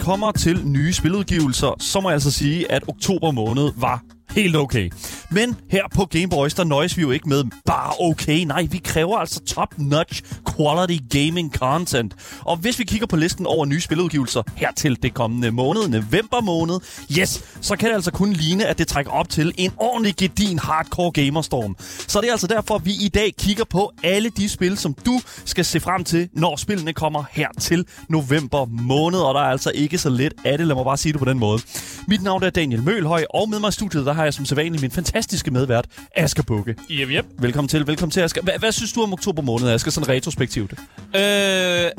kommer til nye spiludgivelser, så må jeg altså sige, at oktober måned var helt okay. Men her på Gameboys, der nøjes vi jo ikke med bare okay. Nej, vi kræver altså top-notch quality gaming content. Og hvis vi kigger på listen over nye spiludgivelser her til det kommende måned, november måned, yes, så kan det altså kun ligne, at det trækker op til en ordentlig gedin hardcore gamerstorm. Så det er altså derfor, vi i dag kigger på alle de spil, som du skal se frem til, når spillene kommer her til november måned. Og der er altså ikke så let af det, lad mig bare sige det på den måde. Mit navn er Daniel Mølhøj, og med mig i studiet, der har jeg som sædvanligt min fantastiske medvært, Asger Bukke. Yep, yep. Velkommen til, velkommen til, Asger. Hvad, hvad synes du om oktober måned, Asger, sådan retrospektivt? Øh,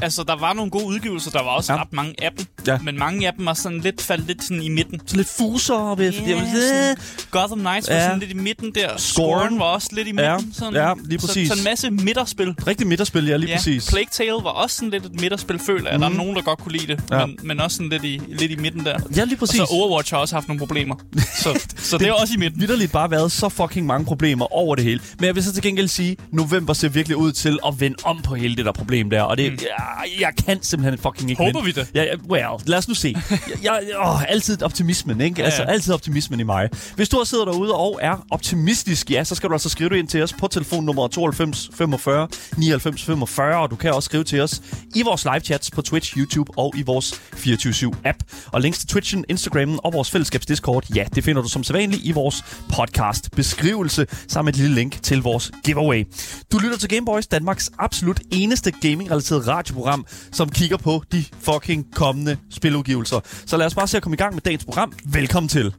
altså, der var nogle gode udgivelser. Der var også Ja. ja. ret mange af dem. Ja. Men mange af dem var sådan lidt faldt lidt sådan i midten. Så lidt fuser ved, jeg Ja, vil sådan Gotham Knights var Ja. sådan lidt i midten der. Scorn. Var også lidt i Ja, midten. Sådan, ja, lige præcis. Så, så en masse midterspil. Rigtig midterspil, ja, lige Ja, præcis. Plague Tale var også sådan lidt et midterspil, føler jeg. Der Mhm. er nogen, der godt kunne lide det, Ja. ja. men, men også sådan lidt i, lidt i midten der. Ja, lige Og præcis. så Overwatch har også haft nogle problemer. Så, så det er også i midten. Vitterligt bare været så fucking mange problemer over det hele. Men jeg vil så til gengæld sige, november ser virkelig ud til at vende om på hele det der problem der. Og det, mm. jeg, jeg kan simpelthen fucking ikke Håber vente. vi det. Ja, well, lad os nu se. Jeg, jeg, åh, altid optimismen, ikke? Ja, Altså, ja. altid optimismen i mig. Hvis du sidder derude og er optimistisk, ja, så skal du altså skrive det ind til os på telefonnummer 92 45 99 45, og du kan også skrive til os i vores live chats på Twitch, YouTube og i vores 24 app Og links til Twitchen, Instagrammen og vores fællesskabs Discord, ja, det finder du som sædvanligt i vores podcast beskrivelse, sammen med et lille link til vores giveaway. Du lytter til Gameboys, Danmarks absolut eneste gaming-relateret radioprogram, som kigger på de fucking kommende spiludgivelser. Så lad os bare se at komme i gang med dagens program. Velkommen til.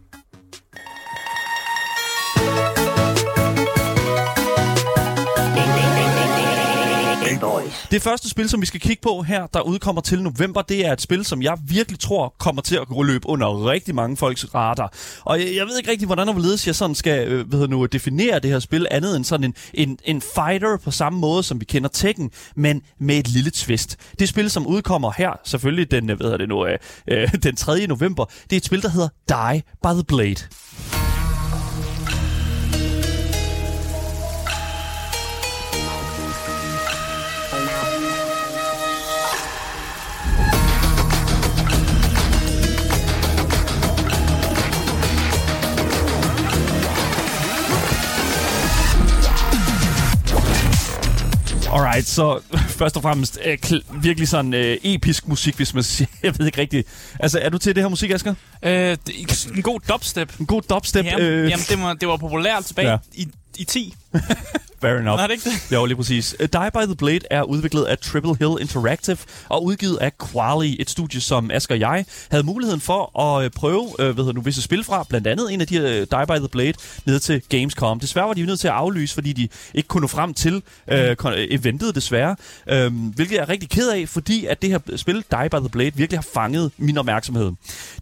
Det første spil, som vi skal kigge på her, der udkommer til november, det er et spil, som jeg virkelig tror kommer til at gå løb under rigtig mange folks radar. Og jeg, jeg ved ikke rigtig, hvordan og hvorledes jeg sådan skal øh, hvad hedder nu, definere det her spil, andet end sådan en, en, en fighter på samme måde, som vi kender Tekken, men med et lille twist. Det spil, som udkommer her, selvfølgelig den, øh, hvad hedder det nu, øh, øh den 3. november, det er et spil, der hedder Die by the Blade. Alright, så først og fremmest øh, kl- virkelig sådan øh, episk musik, hvis man siger. Jeg ved ikke rigtigt. Altså, er du til det her musik, Asger? Øh, det en god dubstep. En god dubstep. Jamen, øh, jamen det, var, det var populært tilbage Ja. ja. i, i 10. fair enough. Var det ikke det? Jo, lige præcis. Uh, Die by the Blade er udviklet af Triple Hill Interactive og udgivet af Quali, et studie, som Asger og jeg havde muligheden for at øh, prøve hvad hedder nu, visse spil fra. Blandt andet en af de her uh, Die by the Blade ned til Gamescom. Desværre var de nødt til at aflyse, fordi de ikke kunne nå frem til uh, kon- eventet desværre. Um, hvilket jeg er rigtig ked af, fordi at det her spil, Die by the Blade, virkelig har fanget min opmærksomhed.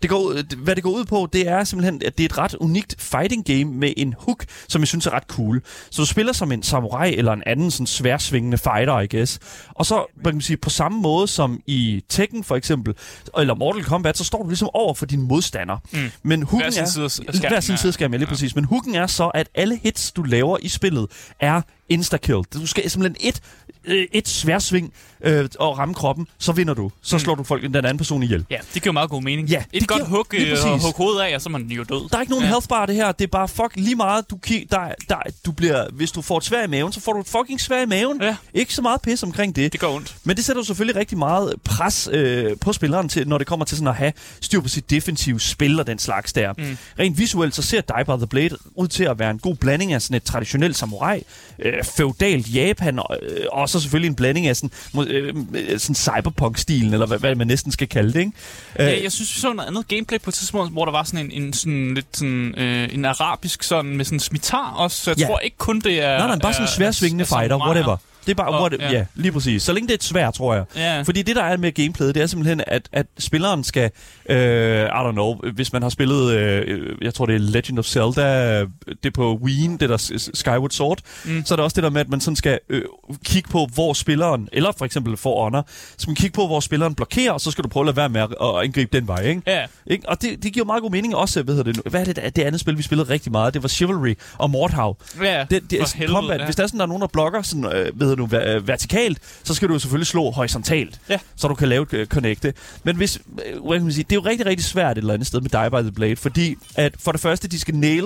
Det går, hvad det går ud på, det er simpelthen, at det er et ret unikt fighting game med en hook, som jeg synes er ret cool. Så du spiller som en samurai eller en anden sådan sværsvingende fighter, I guess. Og så, man kan sige, på samme måde som i Tekken for eksempel, eller Mortal Kombat, så står du ligesom over for din modstander. Mm. Men hooken Hver sin er... side af skærmen, Hver sin side af skærmen, ja, lige præcis. Men hooken er så, at alle hits, du laver i spillet, er insta-kill. Du skal simpelthen et, øh, et sværsving øh, og ramme kroppen, så vinder du. Så slår du folk, den anden person ihjel. Ja, det giver meget god mening. Ja, det Et godt giver- hug, øh, og hug hovedet af, og så er man jo død. Der er ikke nogen ja. Ja. health bar det her. Det er bare fuck lige meget. Du, ki- der, der, du bliver, hvis du får et svær i maven, så får du et fucking svær i maven. Ja. Ikke så meget pis omkring det. Det gør ondt. Men det sætter jo selvfølgelig rigtig meget pres øh, på spilleren, til, når det kommer til sådan at have styr på sit defensive spil og den slags der. Mm. Rent visuelt, så ser Die by the Blade ud til at være en god blanding af sådan et traditionelt samurai, øh, feudalt Japan, og, øh, og så selvfølgelig en blanding af sådan, øh, øh, sådan cyberpunk-stilen, eller hvad, hvad man næsten skal kalde det, ikke? Øh, Ja, jeg synes, vi så noget andet gameplay på et tidspunkt, hvor der var sådan en, en sådan lidt sådan, øh, en arabisk sådan med sådan smitar også, så jeg Ja. tror ikke kun det er... Nej, nej, bare sådan en sværsvingende er fighter, whatever. Det er bare, hvor det, ja. ja. lige præcis. Så længe det er svært, tror jeg. Ja. Fordi det, der er med gameplayet, det er simpelthen, at, at spilleren skal, øh, I don't know, hvis man har spillet, øh, jeg tror det er Legend of Zelda, det er på Wii, det der Skyward Sword, Mm. så er der også det der med, at man sådan skal øh, kigge på, hvor spilleren, eller for eksempel For Honor, så man kigge på, hvor spilleren blokerer, og så skal du prøve at lade være med at, at angribe den vej, ikke? Ja. Ikke? Og det, det giver meget god mening også, hvad hedder det nu? Hvad er det, det andet spil, vi spillede rigtig meget? Det var Chivalry og Mordhav. Ja, Det, det for helvede, combat. ja. Hvis der er sådan, der er nogen, der blokker sådan, øh, hvad hedder ver- øh, vertikalt, så skal du selvfølgelig slå horisontalt, Ja. så du kan lave et øh, connecte. Men hvis, øh, hvad kan man sige, det er jo rigtig, rigtig svært et eller andet sted med Die by the Blade, fordi at for det første, de skal nail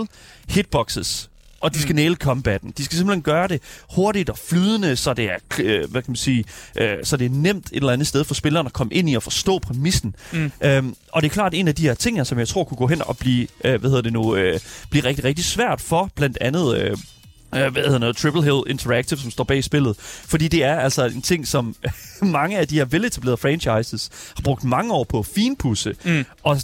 hitboxes, og de skal Mm. nail combatten. De skal simpelthen gøre det hurtigt og flydende, så det er, øh, hvad kan man sige, øh, så det er nemt et eller andet sted for spilleren at komme ind i og forstå præmissen. Mm. Øhm, og det er klart en af de her ting, som jeg tror kunne gå hen og blive, øh, hvad hedder det nu, øh, blive rigtig, rigtig svært for blandt andet... Øh, øh, hvad hedder noget, Triple Hill Interactive, som står bag spillet. Fordi det er altså en ting, som mange af de her veletablerede franchises har brugt mange år på at finpudse. Mm. Og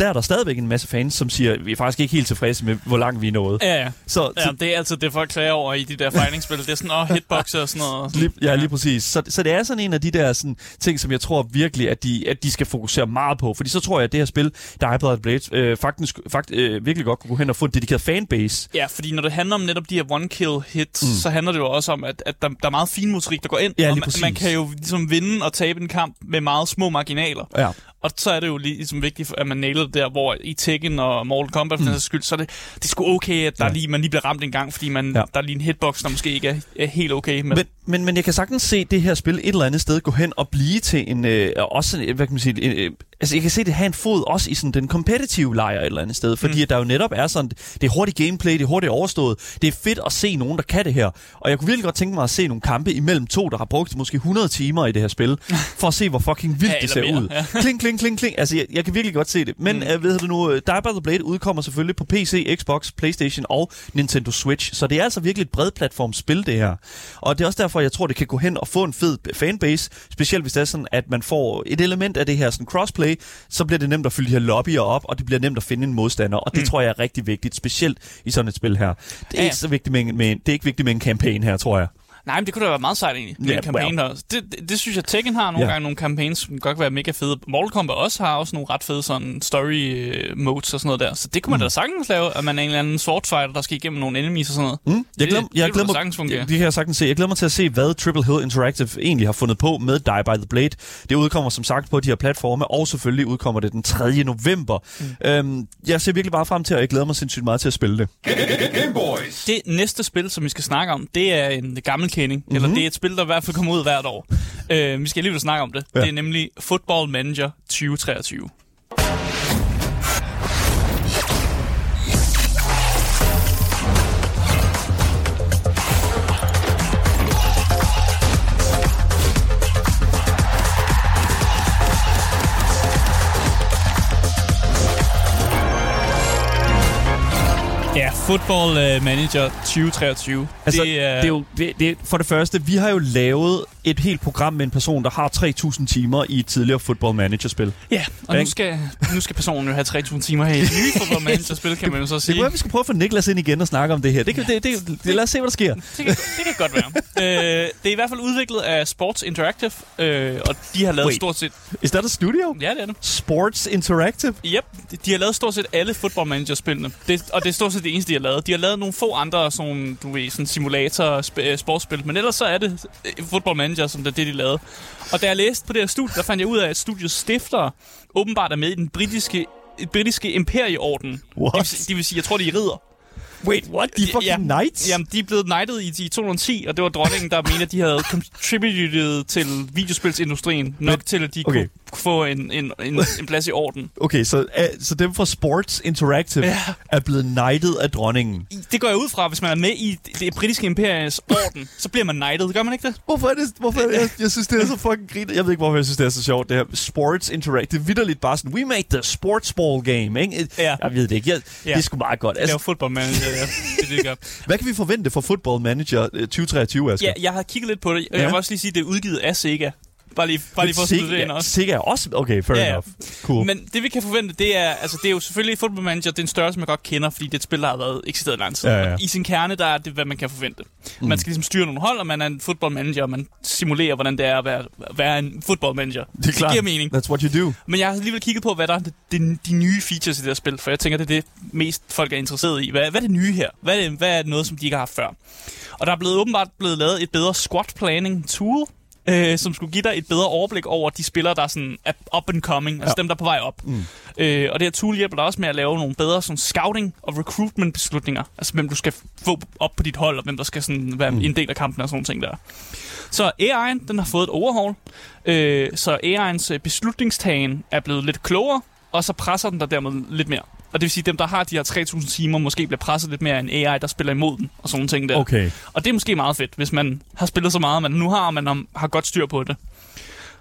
der er der stadigvæk en masse fans, som siger, at vi er faktisk ikke helt tilfredse med, hvor langt vi er nået. Ja, ja. Så, Ja, så det er altid det, folk klager over i de der fighting-spil. Det er sådan, åh, hitboxer og sådan noget. Lige, ja, lige præcis. Så, så det er sådan en af de der sådan, ting, som jeg tror virkelig, at de, at de skal fokusere meget på. Fordi så tror jeg, at det her spil, der er Blood Blade, øh, faktisk, faktisk øh, virkelig godt kunne gå hen og få en dedikeret fanbase. Ja, fordi når det handler om netop de her one-kill-hits, mm. Så handler det jo også om, at, at der, der er meget fin motorik, der går ind. Ja, og man, man kan jo ligesom vinde og tabe en kamp med meget små marginaler. Ja. Og så er det jo ligesom vigtigt, at man nailer det der, hvor i Tekken og Mortal Kombat for mm. den skyld, så er det, det er sgu okay, at der Ja. lige, man lige bliver ramt en gang, fordi man, ja. Der er lige en hitbox, der måske ikke er, er helt okay med. Men, men, men jeg kan sagtens se det her spil et eller andet sted gå hen og blive til en, øh, også en, hvad kan man sige, en, øh, altså jeg kan se det have en fod også i sådan den competitive lejr et eller andet sted, fordi Mm. at der jo netop er sådan, det er hurtigt gameplay, det er hurtigt overstået, det er fedt at se nogen, der kan det her, og jeg kunne virkelig godt tænke mig at se nogle kampe imellem to, der har brugt måske 100 timer i det her spil, for at se, hvor fucking vildt Ja, det ser mere, ud. ja. Kling, kling, kling, kling, altså jeg, jeg kan virkelig godt se det, men Mm. øh, ved du nu, øh, Die by the Blade udkommer selvfølgelig på PC, Xbox, Playstation og Nintendo Switch, så det er altså virkelig et bredplatformspil det her, og det er også derfor, jeg tror, det kan gå hen og få en fed fanbase, specielt hvis det er sådan, at man får et element af det her sådan crossplay, så bliver det nemt at fylde de her lobbyer op, og det bliver nemt at finde en modstander, og det Mm. tror jeg er rigtig vigtigt, specielt i sådan et spil her. Det er Ja, ikke så vigtigt med, en- med, en- det er ikke vigtigt med en campaign her, tror jeg. Nej, men det kunne da være meget sejt egentlig, med Ja, en campaign her. Det, det, det, synes jeg, Tekken har nogle Ja. gange nogle campaigns, som godt kan være mega fede. Mortal Kombat også har også nogle ret fede sådan story uh, modes og sådan noget der. Så det kunne man Mm. da sagtens lave, at man er en eller anden swordfighter, der skal igennem nogle enemies og sådan noget. Mm. Jeg Det- glæder, det jeg ville glæder da mig, sagtens fungere. det, det kan jeg sagtens se. Jeg glæder mig til at se, hvad Triple Hill Interactive egentlig har fundet på med Die by the Blade. Det udkommer som sagt på de her platforme, og selvfølgelig udkommer det den 3. november. Mm. Øhm, jeg ser virkelig bare frem til, og jeg glæder mig sindssygt meget til at spille det. Game Boys. Det næste spil, som vi skal snakke om, det er en gammel kending. Mm-hmm. Eller Mhm. det er et spil, der i hvert fald kommer ud hvert år. Uh, vi skal alligevel snakke om det. Ja. Det er nemlig Football Manager 2023. Football uh, Manager 2023. Altså, det, er, Det er jo, det, det, for det første, vi har jo lavet et helt program med en person, der har 3.000 timer i et tidligere football manager-spil. Ja, og nu skal, nu skal personen jo have 3.000 timer her i det nye Football Manager-spil, kan man jo så Det sige. kunne være, vi skal prøve at få Niklas ind igen og snakke om det her. Det kan, det, det, det, lad os se, hvad der sker. Det kan, det kan godt være. øh, det er i hvert fald udviklet af Sports Interactive, øh, og de har lavet Wait. stort set... Is that a studio? Ja, det er det. Sports Interactive? Yep, de- de har lavet stort set alle Football Manager-spillene. Det, og det er stort set det eneste, de har lavet. De har lavet nogle få andre sådan, du ved, sådan simulator øh, sportsspil, men ellers så er det øh, Football Manager, som det er det, de lavede. Og da jeg læste på det her studie, der fandt jeg ud af, at studiets stifter åbenbart er med i den britiske, britiske imperieorden. Det vil, What? sige- det vil sige, jeg tror, de er ridder. Wait, what? De er fucking Ja. knights? Jamen, de er blevet knighted i, i 2010, og det var dronningen, der mente, at de havde contributed til videospilsindustrien nok Men- til, at de okay. kunne få en, en, en, en plads i orden. Okay, så, uh, så dem fra Sports Interactive Ja. er blevet knighted af dronningen. Det går jeg ud fra, hvis man er med i det britiske imperiets orden, så bliver man knighted, gør man ikke det? Hvorfor er det... Hvorfor er det jeg, jeg synes, det er så fucking griner. Jeg ved ikke, hvorfor jeg synes, det er så sjovt, det her. Sports Interactive. Det er vidderligt bare sådan, we made the sports ball game, ikke? Ja. Jeg ved det ikke. Jeg, Ja. Det er sgu meget godt. Altså, Altså, Lave football manager, ja. Det det, de gør. hvad kan vi forvente for Football Manager øh, 2023, Asger? Ja, jeg har kigget lidt på det. Jeg Ja. vil også lige sige, at det er udgivet af Sega. Bare lige, bare lige for at smide det ind også. Sikke er også... Okay, fair Ja, ja. enough. Cool. Men det vi kan forvente, det er, altså det er jo selvfølgelig Football Manager, det er en størrelse, man godt kender, fordi det er et spil, der har været eksisteret i lang tid. Ja, ja. Og I sin kerne, der er det, hvad man kan forvente. Mm. Man skal ligesom styre nogle hold, og man er en football manager, og man simulerer, hvordan det er at være, være en football manager. det er klart. giver mening. That's what you do. Men jeg har alligevel kigget på, hvad der er de, de, de nye features i det her spil, for jeg tænker, det er det mest folk er interesseret i. Hvad, hvad er det nye her? Hvad er, det, hvad er det noget, som de ikke har haft før? Og der er blevet åbenbart blevet lavet et bedre squad planning tool, øh, som skulle give dig et bedre overblik over de spillere, der er sådan er up and coming, altså Ja. dem, der er på vej op. Mm. Øh, og det her tool hjælper dig også med at lave nogle bedre sådan, scouting og recruitment beslutninger. Altså hvem du skal få op på dit hold, og hvem der skal sådan, være mm. en del af kampen og sådan ting der. Så AI'en, den har fået et overhaul. Øh, så AI'ens øh, beslutningstagen er blevet lidt klogere, og så presser den der dermed lidt mere. Og det vil sige, at dem, der har de her 3.000 timer, måske bliver presset lidt mere af en AI, der spiller imod den, og sådan ting der. Okay. Og det er måske meget fedt, hvis man har spillet så meget, man nu har, og man har, godt styr på det.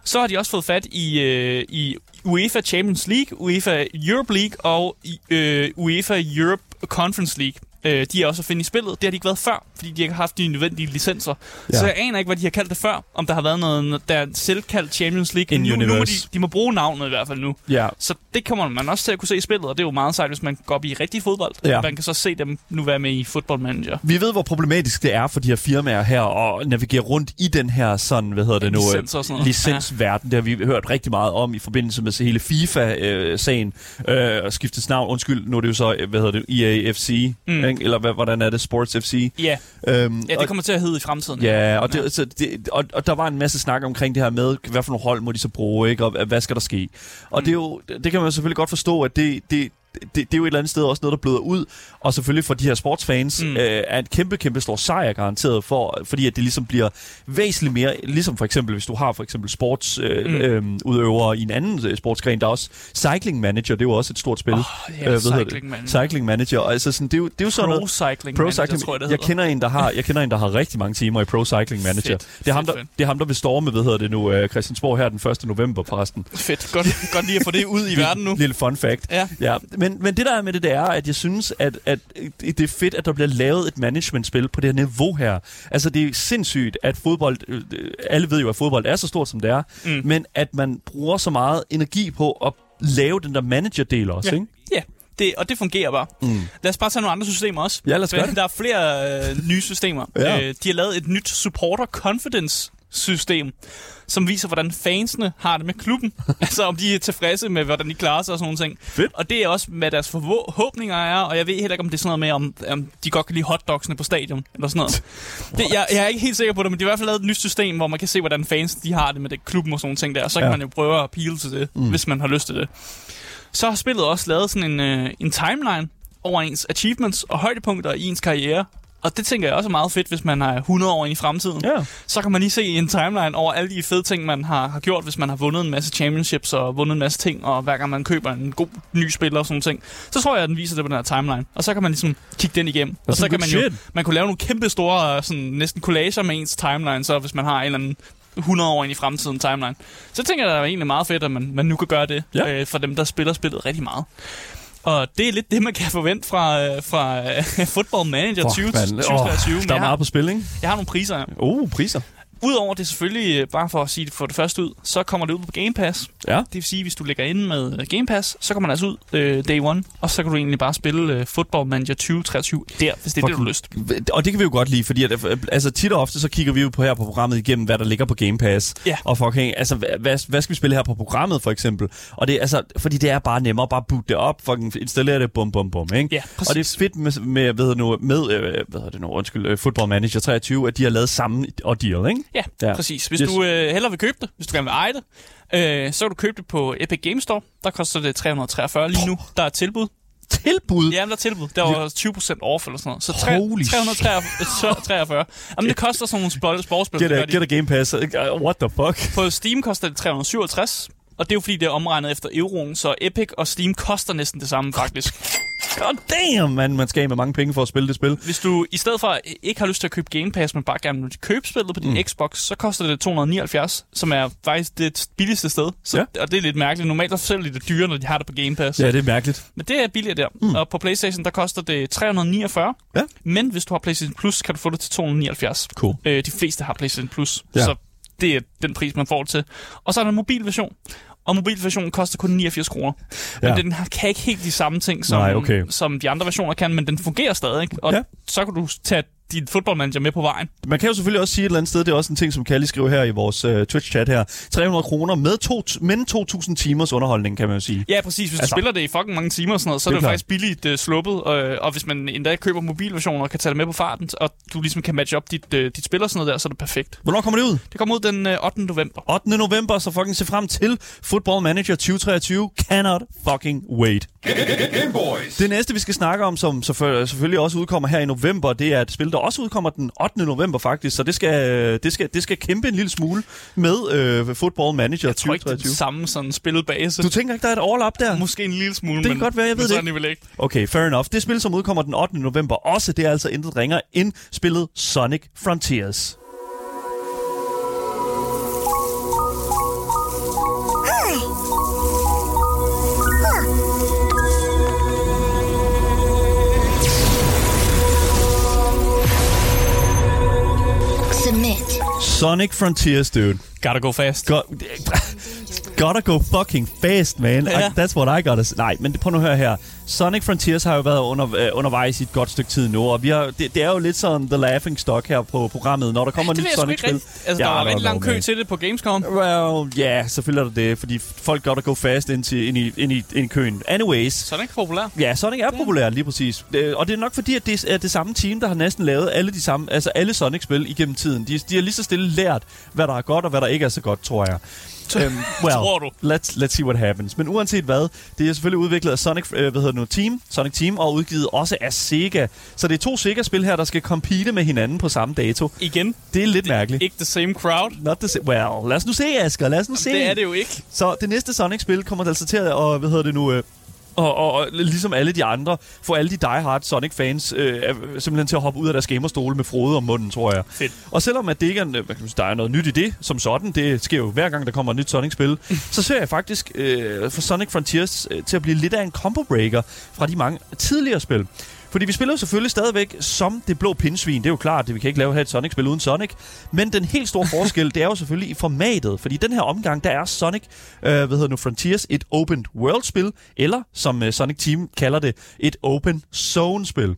Så har de også fået fat i, øh, i UEFA Champions League, UEFA Europe League og øh, UEFA Europe Conference League. Øh, de er også at finde i spillet. Det har de ikke været før, fordi de ikke har haft de nødvendige licenser. Ja. Ja. Så jeg aner ikke, hvad de har kaldt det før. Om der har været noget, der er selvkaldt Champions League. In nu, nu må de, universe. de må bruge navnet i hvert fald nu. Ja. Så det kommer man også til at kunne se i spillet, og det er jo meget sejt, hvis man går op i rigtig fodbold. Ja. Man kan så se dem nu være med i Football Manager. Vi ved, hvor problematisk det er for de her firmaer her at navigere rundt i den her sådan, hvad hedder det nu, Licens og sådan noget. licensverden. Det har vi hørt rigtig meget om i forbindelse med hele FIFA-sagen. Øh, og skiftes navn, undskyld, nu er det jo så, øh, hvad hedder det, EAFC, Mm. Ikke? eller hvad, hvordan er det, Sports FC? Ja, Øhm, ja og- det kommer til at hedde i fremtiden. Ja, og, det, Så det, og, og der var en masse snak omkring det her med, hvad for nogle hold må de så bruge, ikke? og hvad skal der ske? Og mm. det, er jo, det kan man selvfølgelig godt forstå, at det, det, det, det er jo et eller andet sted også noget, der bløder ud. Og selvfølgelig for de her sportsfans Mm. mm. øh, er en kæmpe, kæmpe stor sejr garanteret, for, fordi at det ligesom bliver væsentligt mere, ligesom for eksempel, hvis du har for eksempel sportsudøvere Mm. øh, øh, udøvere i en anden øh, sportsgren, der er også Cycling Manager, det er jo også et stort spil. Åh, ja, hedder Cycling? Manager. Cycling Manager, altså sådan, det, er jo, det er jo sådan Pro noget... Cycling Pro Manager, Cycling, tror jeg, det jeg hedder. kender en, der har, jeg kender en, der har rigtig mange timer i Pro Cycling Manager. Fedt, det, er ham, der, fedt. det er ham, der vil storme, hvad hedder det nu, uh, Christiansborg her den 1. november forresten. Fedt. Godt, godt lige at få det ud i verden nu. Lille fun fact. Ja. Ja, men, men det der er med det, det er, at jeg synes, at, at det er fedt, at der bliver lavet et managementspil på det her niveau her. Altså, det er sindssygt, at fodbold... øh, Alle ved jo, at fodbold er så stort, som det er. Mm. Men at man bruger så meget energi på at lave den der manager-del også, Ja. ikke? Ja, det, og det fungerer bare. Mm. Lad os bare tage nogle andre systemer også. Ja, lad os gøre det. Der er flere øh, nye systemer. Ja. Øh, de har lavet et nyt supporter confidence system, som viser, hvordan fansene har det med klubben. altså, om de er tilfredse med, hvordan de klarer sig og sådan nogle ting. Fedt. Og det er også, hvad deres forhåbninger er, og jeg ved heller ikke, om det er sådan noget med, om, om de godt kan lide hotdogsene på stadion, eller sådan noget. det, jeg, jeg er ikke helt sikker på det, men de har i hvert fald lavet et nyt system, hvor man kan se, hvordan fans de har det med det klubben og sådan nogle ting der. Og så kan Ja. man jo prøve at pile til det, mm. hvis man har lyst til det. Så har spillet også lavet sådan en, øh, en timeline over ens achievements og højdepunkter i ens karriere. Og det tænker jeg også er meget fedt, hvis man er 100 år ind i fremtiden. Ja. Så kan man lige se en timeline over alle de fede ting, man har, har gjort, hvis man har vundet en masse championships og vundet en masse ting, og hver gang man køber en god ny spiller og sådan ting. Så tror jeg, at den viser det på den her timeline. Og så kan man ligesom kigge den igennem. Og så kan man jo, shit. man kunne lave nogle kæmpe store, sådan, næsten collager med ens timeline, så hvis man har en eller anden 100 år ind i fremtiden timeline. Så tænker jeg, at det er egentlig meget fedt, at man, man nu kan gøre det Ja. øh, for dem, der spiller spillet rigtig meget. Og det er lidt det, man kan forvente fra, øh, fra øh, Football Manager Fuck, 20, mand. 2023. Åh, Men der er meget på spil, ikke? jeg har nogle priser her. Oh, priser. Udover det selvfølgelig, øh, bare for at sige det for det første ud, så kommer det ud på Game Pass. Ja. Det vil sige, hvis du lægger inde med øh, Game Pass, så kommer det altså ud øh, day one, og så kan du egentlig bare spille øh, Football Manager 2023 der, hvis det er det, du har lyst. Og det kan vi jo godt lide, fordi at, øh, altså, tit og ofte så kigger vi jo på her på programmet igennem, hvad der ligger på Game Pass. Ja. Og for, okay, altså, hvad, hvad, skal vi spille her på programmet, for eksempel? Og det er altså, fordi det er bare nemmere, bare boot det op, fucking installere det, bum, bum, bum, ikke? Ja, præcis. Og det er fedt med, med hvad hedder nu, med, øh, hvad hedder det nu, undskyld, Football Manager 23, at de har lavet samme og deal, ikke? Ja, Ja. præcis. Hvis Yes. du øh, hellere vil købe det, hvis du gerne vil eje det, øh, så kan du købe det på Epic Games Store. Der koster det 343 lige nu. Der er tilbud. Tilbud? Ja, der er tilbud. Der var 20% off eller sådan noget. Så tre- Holy 343. Jamen, det koster sådan nogle sportsspil. Get det a, get a Game Pass. What the fuck? På Steam koster det 367. Og det er jo fordi, det er omregnet efter euroen, så Epic og Steam koster næsten det samme faktisk. God damn, man. Man skal af med mange penge for at spille det spil. Hvis du i stedet for ikke har lyst til at købe Game Pass, men bare gerne vil købe spillet på din mm. Xbox, så koster det 279, som er faktisk det billigste sted. Så, Ja. ja. Og det er lidt mærkeligt. Normalt er selv det dyre, når de har det på Game Pass. Ja, det er mærkeligt. Men det er billigere der. Mm. Og på PlayStation, der koster det 349. Ja. Men hvis du har PlayStation Plus, kan du få det til 279. Cool. Øh, de fleste har PlayStation Plus. Ja. Så det er den pris, man får det til. Og så er der en mobilversion. Og mobilversionen koster kun 89 kroner. Men Ja. den har- kan ikke helt de samme ting, som, Nej, okay. som de andre versioner kan, men den fungerer stadig. Og Ja. så kan du tage din fodboldmanager med på vejen. Man kan jo selvfølgelig også sige et eller andet sted, det er også en ting, som Kalle skriver her i vores uh, Twitch-chat her. 300 kroner med to, men 2.000 timers underholdning, kan man jo sige. Ja, præcis. Hvis Altså- du spiller det i fucking mange timer og sådan noget, så Det er det, klart. faktisk billigt uh, sluppet. Og, og hvis man endda køber mobilversioner og kan tage det med på farten, og du ligesom kan matche op dit, uh, dit spil og sådan noget der, så er det perfekt. Hvornår kommer det ud? Det kommer ud den uh, 8. november. 8. november, så fucking se frem til Football Manager 2023. Cannot fucking wait. Game Boys. Det næste, vi skal snakke om, som selvfø- selvfølgelig også udkommer her i november, det er et spil, der også udkommer den 8. november faktisk, så det skal, det skal, det skal kæmpe en lille smule med øh, Football Manager Jeg tror ikke, det er 2023. den samme sådan spilbase. Du tænker ikke, der er et overlap der? Måske en lille smule, Det kan men, godt være, jeg ved det ikke. ikke. Okay, fair enough. Det spil, som udkommer den 8. november, også det er altså intet ringer end spillet Sonic Frontiers. Sonic Frontiers, dude. Gotta go fast. Got, gotta go fucking fast, man. Ja. I, that's what I gotta say. Nej, men prøv nu at høre her. Sonic Frontiers har jo været under, øh, undervejs i et godt stykke tid nu, og vi har, det, det er jo lidt sådan the laughing stock her på programmet, når der kommer nyt Sonic-spil. Altså, der var rigtig lang kø til det på Gamescom. Well, ja, yeah, selvfølgelig er der det, fordi folk gotta go fast ind, til, ind, i, ind, i, ind i køen. Anyways, Så er populær. Ja, Sonic er populær, lige præcis. Og det er nok fordi, at det er det samme team, der har næsten lavet alle de samme, altså alle Sonic-spil igennem tiden. De, de har lige så stille lært, hvad der er godt og hvad der ikke er så godt, tror jeg. Um, well, Tror du? Let's, let's see what happens. Men uanset hvad, det er selvfølgelig udviklet af Sonic, øh, hvad hedder det nu, Team, Sonic Team, og udgivet også af Sega. Så det er to Sega-spil her, der skal compete med hinanden på samme dato. Igen, Det er lidt mærkeligt. ikke the same crowd. Not the sa- well, lad os nu se, Asger. Lad os nu se. Det er det jo ikke. Så det næste Sonic-spil kommer altså til at, og, hvad hedder det nu, øh, og, og, og ligesom alle de andre, få alle de die-hard Sonic-fans øh, simpelthen til at hoppe ud af deres gamerstole med frode om munden, tror jeg. Fedt. Og selvom at det ikke er, en- hvad kan man sige, der er noget nyt i det, som sådan, det sker jo hver gang, der kommer et nyt Sonic-spil, så ser jeg faktisk øh, for Sonic Frontiers øh, til at blive lidt af en combo-breaker fra de mange tidligere spil. Fordi vi spiller jo selvfølgelig stadigvæk som det blå pindsvin. Det er jo klart, at vi kan ikke lave et Sonic-spil uden Sonic. Men den helt store forskel, det er jo selvfølgelig i formatet. Fordi i den her omgang, der er Sonic, øh, hvad hedder nu, Frontiers, et open world-spil. Eller, som øh, Sonic Team kalder det, et open zone-spil.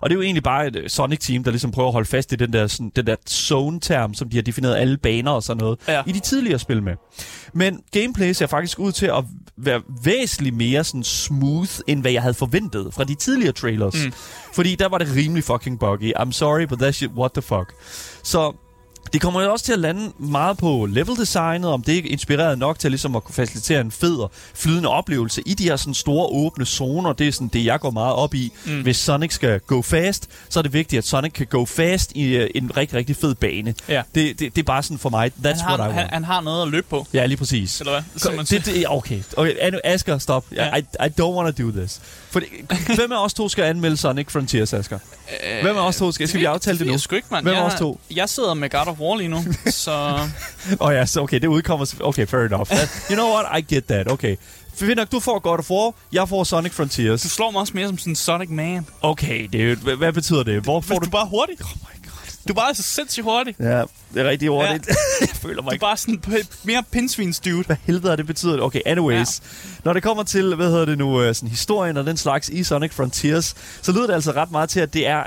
Og det er jo egentlig bare et øh, Sonic Team, der ligesom prøver at holde fast i den der, sådan, den der zone-term, som de har defineret alle baner og sådan noget, Ja. i de tidligere spil med. Men gameplay ser faktisk ud til at være væsentligt mere sådan smooth, end hvad jeg havde forventet fra de tidligere trailers. Mm. Fordi der var det rimelig fucking buggy. I'm sorry, but that shit, what the fuck. Så det kommer jo også til at lande meget på level-designet, om det er inspireret nok til ligesom at kunne facilitere en fed og flydende oplevelse i de her sådan store åbne zoner. Det er sådan det, jeg går meget op i. Mm. Hvis Sonic skal go fast, så er det vigtigt, at Sonic kan go fast i uh, en rigtig, rigtig fed bane. Ja. Det, det, det er bare sådan for mig, that's Han har, what I want. han, han har noget at løbe på, Ja, lige præcis. eller hvad? Som man. Det, det, okay, okay Asger, stop. Ja. I, I don't want to do this. Fordi, hvem af os to skal anmelde Sonic Frontiers, Asger? Hvem af os to skal? Skal vi aftale det nu? Jeg sgu ikke, mand. Hvem af jeg, os to? Jeg sidder med God of War lige nu, så... Åh oh, ja, så okay, det udkommer... Okay, fair enough. That, you know what? I get that. Okay. Finder, du får God of War, jeg får Sonic Du Frontiers. slår mig også mere som sådan en Sonic Man. Okay, det, hvad, hvad betyder det? Hvor får du... du bare hurtigt? Oh. Du er bare så sindssygt hurtig. Ja, det er rigtig hurtigt. jeg føler mig Du er ikke... bare sådan mere pindsvins dude. Hvad helvede er det betyder? Okay, anyways. Ja. Når det kommer til, hvad hedder det nu, øh, sådan historien og den slags i Sonic Frontiers, så lyder det altså ret meget til, at det er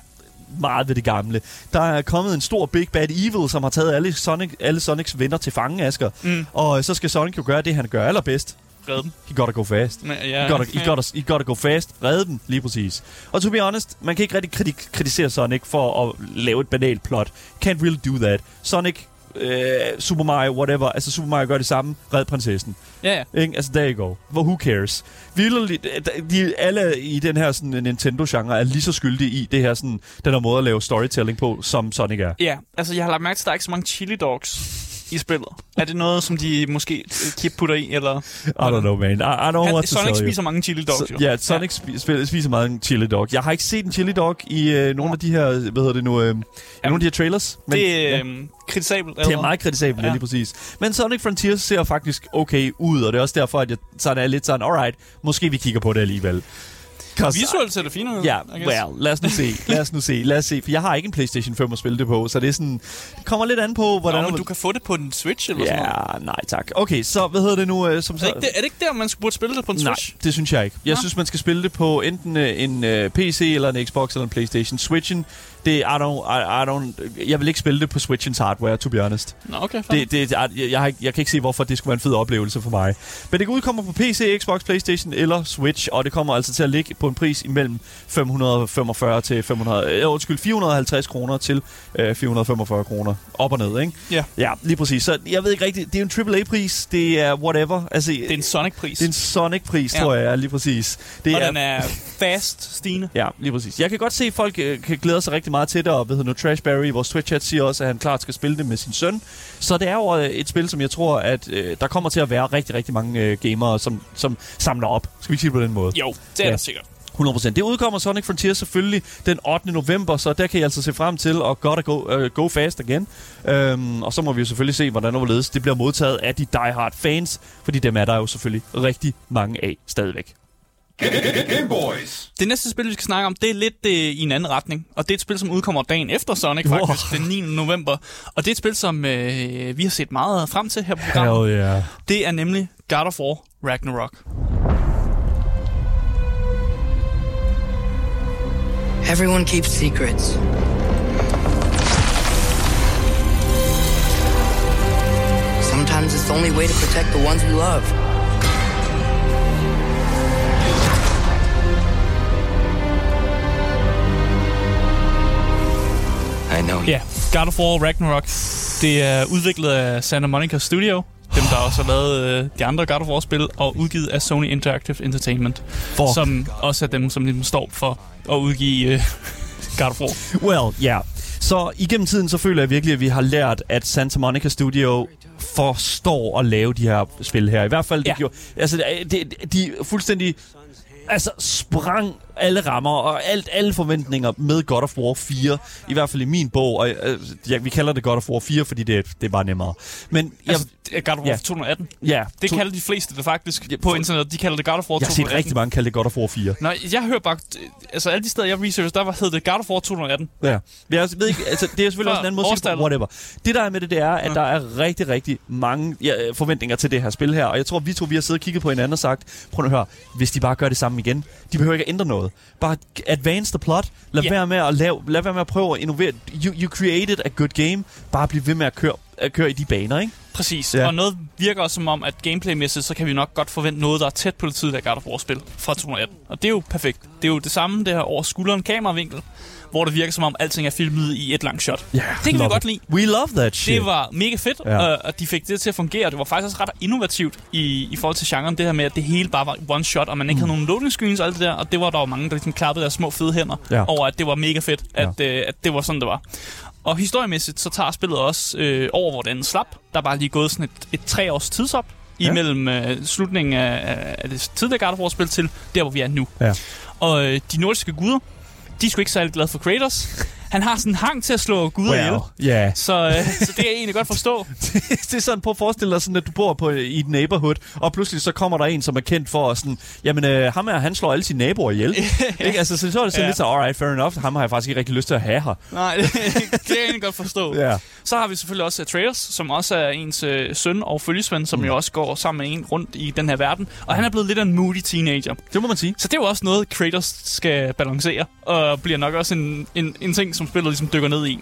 meget ved det gamle. Der er kommet en stor Big Bad Evil, som har taget alle, Sonic, alle Sonics venner til fange, Asger. Mm. Og så skal Sonic jo gøre det, han gør allerbedst. Red dem. He gotta go fast. Ja, ja. gotta, I, gotta, I gotta go fast. Redde dem, lige præcis. Og to be honest, man kan ikke rigtig kriti- kritisere Sonic for at lave et banalt plot. Can't really do that. Sonic, øh, Super Mario, whatever. Altså, Super Mario gør det samme. Red prinsessen. ja, ja. Ikke? Altså, there you go. Hvor who cares? Vildt, de, alle i den her sådan, Nintendo-genre er lige så skyldige i det her, sådan, den her måde at lave storytelling på, som Sonic er. Ja, altså jeg har lagt mærke til, at der er ikke så mange chili dogs i spillet. Er det noget, som de måske øh, putter i, eller... I don't know, man. I, I don't Han, want to Sonic spiser mange chili dogs, Så, jo. ja, Sonic spi- spil- spiser meget en chili dog. Jeg har ikke set en chili dog i øh, nogle af de her, hvad hedder det nu, øh, i nogle af de her trailers. Men, Det er ja, øh, kritisabelt. det er meget kritisabelt, ja. Ja. lige præcis. Men Sonic Frontiers ser faktisk okay ud, og det er også derfor, at jeg sådan er lidt sådan, alright, måske vi kigger på det alligevel. Visuelt ser det fint ud. Ja, well, lad os nu se. Lad os nu se. Lad os se. For jeg har ikke en PlayStation 5 at spille det på, så det er sådan... Det kommer lidt an på, hvordan... Nå, men du kan få det på en Switch eller sådan noget. Ja, nej tak. Okay, så hvad hedder det nu? øh, Som Er så... det, ikke, det, er det ikke der, man burde spille det på en Nej, Switch? det synes jeg ikke. Jeg Nå. synes, man skal spille det på enten øh, en øh, PC eller en Xbox eller en PlayStation. Switchen, det I don't, I, I don't, jeg vil ikke spille det på Switchens hardware, to be honest. Nå, okay. Det, det, jeg, jeg, har jeg kan ikke se, hvorfor det skulle være en fed oplevelse for mig. Men det udkommer på PC, Xbox, PlayStation eller Switch, og det kommer altså til at ligge på en pris imellem 545 til 500, øh, undskyld, 450 kroner til øh, 445 kroner. Op og ned, ikke? Ja. Ja, lige præcis. Så jeg ved ikke rigtigt, det er en AAA-pris, det er whatever. Altså, Det er en Sonic-pris. det er en Sonic-pris, Ja. tror jeg, er lige præcis. Det og den er fast stigende. Ja, lige præcis. Jeg kan godt se, at folk øh, kan glæde sig rigtig meget til det, og ved nu, Trashberry, vores Twitch-chat, siger også, at han klart skal spille det med sin søn. Så det er jo øh, et spil, som jeg tror, at øh, der kommer til at være rigtig, rigtig mange øh, gamere, som, som samler op. Skal vi ikke sige det på den måde? Jo, det er Ja. sikkert. 100%. Det udkommer Sonic Frontier selvfølgelig den 8. november, så der kan I altså se frem til at godt go, uh, go fast igen. Um, og så må vi jo selvfølgelig se, hvordan overledes det bliver modtaget af de diehard fans, fordi dem er der jo selvfølgelig rigtig mange af stadigvæk. Game Boys. Det næste spil, vi skal snakke om, det er lidt øh, i en anden retning. Og det er et spil, som udkommer dagen efter Sonic, Wow. faktisk, den 9. november. Og det er et spil, som øh, vi har set meget frem til her på programmet. yeah. Det er nemlig God of War Ragnarok. Everyone keeps secrets. Sometimes it's the only way to protect the ones we love. I know you. Ja, God of War Ragnarok. Det er udviklet af Santa Monica Studio. Dem, der også har lavet øh, de andre God of War-spil, og udgivet af Sony Interactive Entertainment. For Som også er dem, som ligesom står for at udgive øh, God of War. Well, ja. Yeah. Så igennem tiden, så føler jeg virkelig, at vi har lært, at Santa Monica Studio forstår at lave de her spil her. I hvert fald, det Ja. gjorde, altså, det, de fuldstændig altså, sprang alle rammer og alt, alle forventninger med God of War 4. I hvert fald i min bog. Og, øh, ja, vi kalder det God of War 4, fordi det, det er bare nemmere. Men jeg, Altså, det er God of War Ja. 2018. ja, Det to- kalder de fleste det faktisk Ja, på internettet. De kalder det God of War jeg har set 2018. rigtig mange kalde det God of War 4. Nej, jeg hører bare... Altså, alle de steder, jeg research, der var, hed det God of War 2018. Ja. Jeg ved ikke, altså, det er selvfølgelig også en anden måde at sige det på, whatever. Det der er med det, det er, at der er rigtig, rigtig mange ja, forventninger til det her spil her. Og jeg tror, vi to vi har siddet og kigget på hinanden og sagt, prøv at høre, hvis de bare gør det samme igen, de behøver ikke at ændre noget. Bare advance the plot. Lad Ja. være med at lave, lad være med at prøve at innovere. You, you created a good game. Bare bliv ved med at køre, at køre i de baner, ikke? Præcis. Ja. Og noget virker også som om, at gameplaymæssigt, så kan vi nok godt forvente noget, der er tæt på det tidligere God of War-spil fra 2018. Og det er jo perfekt. Det er jo det samme, det her over skulderen kameravinkel, hvor det virker som om, alting er filmet i et langt shot. Yeah, Det kan vi godt it. lide. We love that shit. Det var mega fedt, Ja. ja. og de fik det til at fungere. Det var faktisk også ret innovativt i, i forhold til genren, det her med, at det hele bare var one shot, og man ikke mm. havde nogen loading screens og alt det der, og det var der jo mange, der ligesom klappede deres små fede hænder Ja. over, at det var mega fedt, at, øh, at det var sådan, det var. Og historiemæssigt, så tager spillet også øh, over, hvor den slap. Der er bare lige gået sådan et, et tre års tidsop Ja. imellem øh, slutningen af, af det tidligere God of War-spil til der, hvor vi er nu. Ja. Og øh, de nordiske guder, de er sgu ikke særlig glade for Kratos. Han har sådan en hang til at slå guder ihjel. Well, yeah. Så, øh, så det kan jeg egentlig godt forstå. det er sådan, prøv at forestille dig sådan, at du bor på, i et neighborhood, og pludselig så kommer der en, som er kendt for at sådan, jamen øh, ham her, han slår alle sine naboer ihjel. ikke? Altså, så, så er det sådan Ja. lidt så, alright, fair enough, ham har jeg faktisk ikke rigtig lyst til at have her. Nej, det, det kan jeg egentlig godt forstå. Ja. Så har vi selvfølgelig også Atreus, som også er ens øh, søn og følgesvend, som mm. jo også går sammen med en rundt i den her verden. Og han er blevet lidt af en moody teenager. Det må man sige. Så det er jo også noget, Kratos skal balancere, og bliver nok også en, en, en ting, som spillet ligesom dykker ned i.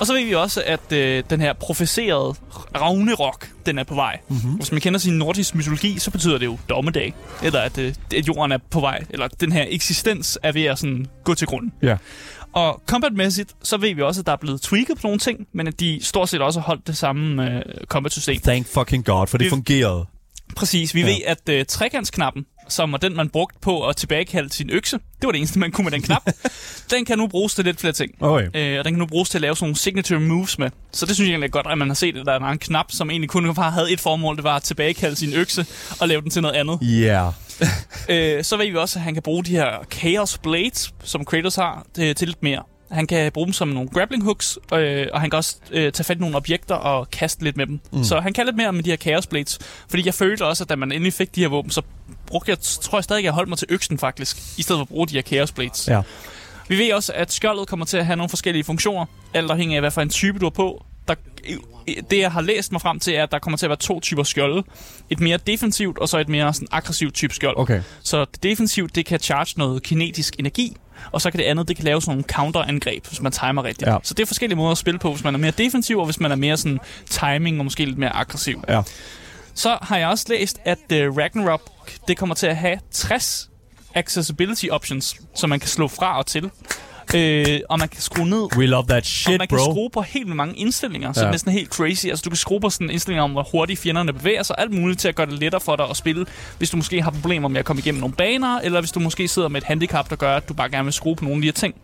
Og så ved vi også, at øh, den her profeserede Ragnarok, den er på vej. Mm-hmm. Hvis man kender sin nordisk mytologi, så betyder det jo dommedag. Eller at, øh, at jorden er på vej. Eller den her eksistens er ved at sådan, gå til grunden. Ja. Og combat-mæssigt, så ved vi også, at der er blevet tweaked på nogle ting, men at de stort set også har holdt det samme øh, combat-system. Thank fucking god, for det, Det- fungerede. Præcis. Vi Ja. ja. ved, at øh, trekantsknappen, som var den, man brugte på at tilbagekalde sin økse, det var det eneste, man kunne med den knap, den kan nu bruges til lidt flere ting. Okay. Øh, og den kan nu bruges til at lave sådan nogle signature moves med. Så det synes jeg egentlig er godt, at man har set, at der er en knap, som egentlig kun bare havde et formål, det var at tilbagekalde sin økse og lave den til noget andet. Yeah. øh, så ved vi også, at han kan bruge de her Chaos Blades, som Kratos har, til, til lidt mere. Han kan bruge dem som nogle grappling hooks, øh, og han kan også øh, tage fat i nogle objekter og kaste lidt med dem. Mm. Så han kan lidt mere med de her Chaos Blades. Fordi jeg følte også, at da man endelig fik de her våben, så brugte jeg, tror jeg stadig, at jeg holdt mig til øksen faktisk, i stedet for at bruge de her Chaos Blades. Ja. Vi ved også, at skjoldet kommer til at have nogle forskellige funktioner, alt afhængig af, hvad for en type du er på. Der, det, jeg har læst mig frem til, er, at der kommer til at være to typer skjolde. Et mere defensivt, og så et mere sådan, aggressivt type skjold. Okay. Så det defensivt, det kan charge noget kinetisk energi, og så kan det andet, det kan lave sådan nogle counterangreb, hvis man timer rigtigt. Ja. Så det er forskellige måder at spille på, hvis man er mere defensiv, og hvis man er mere sådan timing og måske lidt mere aggressiv. Ja. Så har jeg også læst, at uh, Ragnarok, det kommer til at have 60 accessibility options, som man kan slå fra og til. Øh, og man kan skrue ned We love that og shit, man kan bro. skrue på helt mange indstillinger, så Ja. det er næsten helt crazy. Altså, du kan skrue på sådan indstillinger om, hvor hurtigt fjenderne bevæger sig, alt muligt til at gøre det lettere for dig at spille, hvis du måske har problemer med at komme igennem nogle baner, eller hvis du måske sidder med et handicap, der gør, at du bare gerne vil skrue på nogle af de her ting.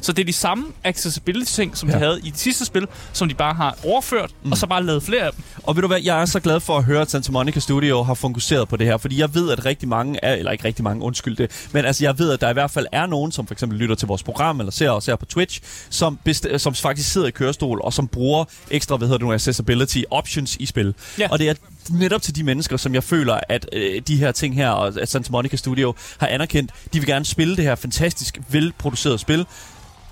Så det er de samme accessibility-ting, som ja. De havde i de sidste spil, som de bare har overført, mm. og så bare lavet flere af dem. Og ved du hvad, jeg er så glad for at høre, at Santa Monica Studio har fokuseret på det her, fordi jeg ved, at rigtig mange er, eller ikke rigtig mange, undskyld det, men altså jeg ved, at der i hvert fald er nogen, som for eksempel lytter til vores program, eller ser os her på Twitch, som, best- som faktisk sidder i kørestol, og som bruger ekstra, hvad hedder det nu, accessibility options i spil. Ja. Og det er netop til de mennesker, som jeg føler, at øh, de her ting her, og at Santa Monica Studio har anerkendt, de vil gerne spille det her fantastisk velproducerede spil,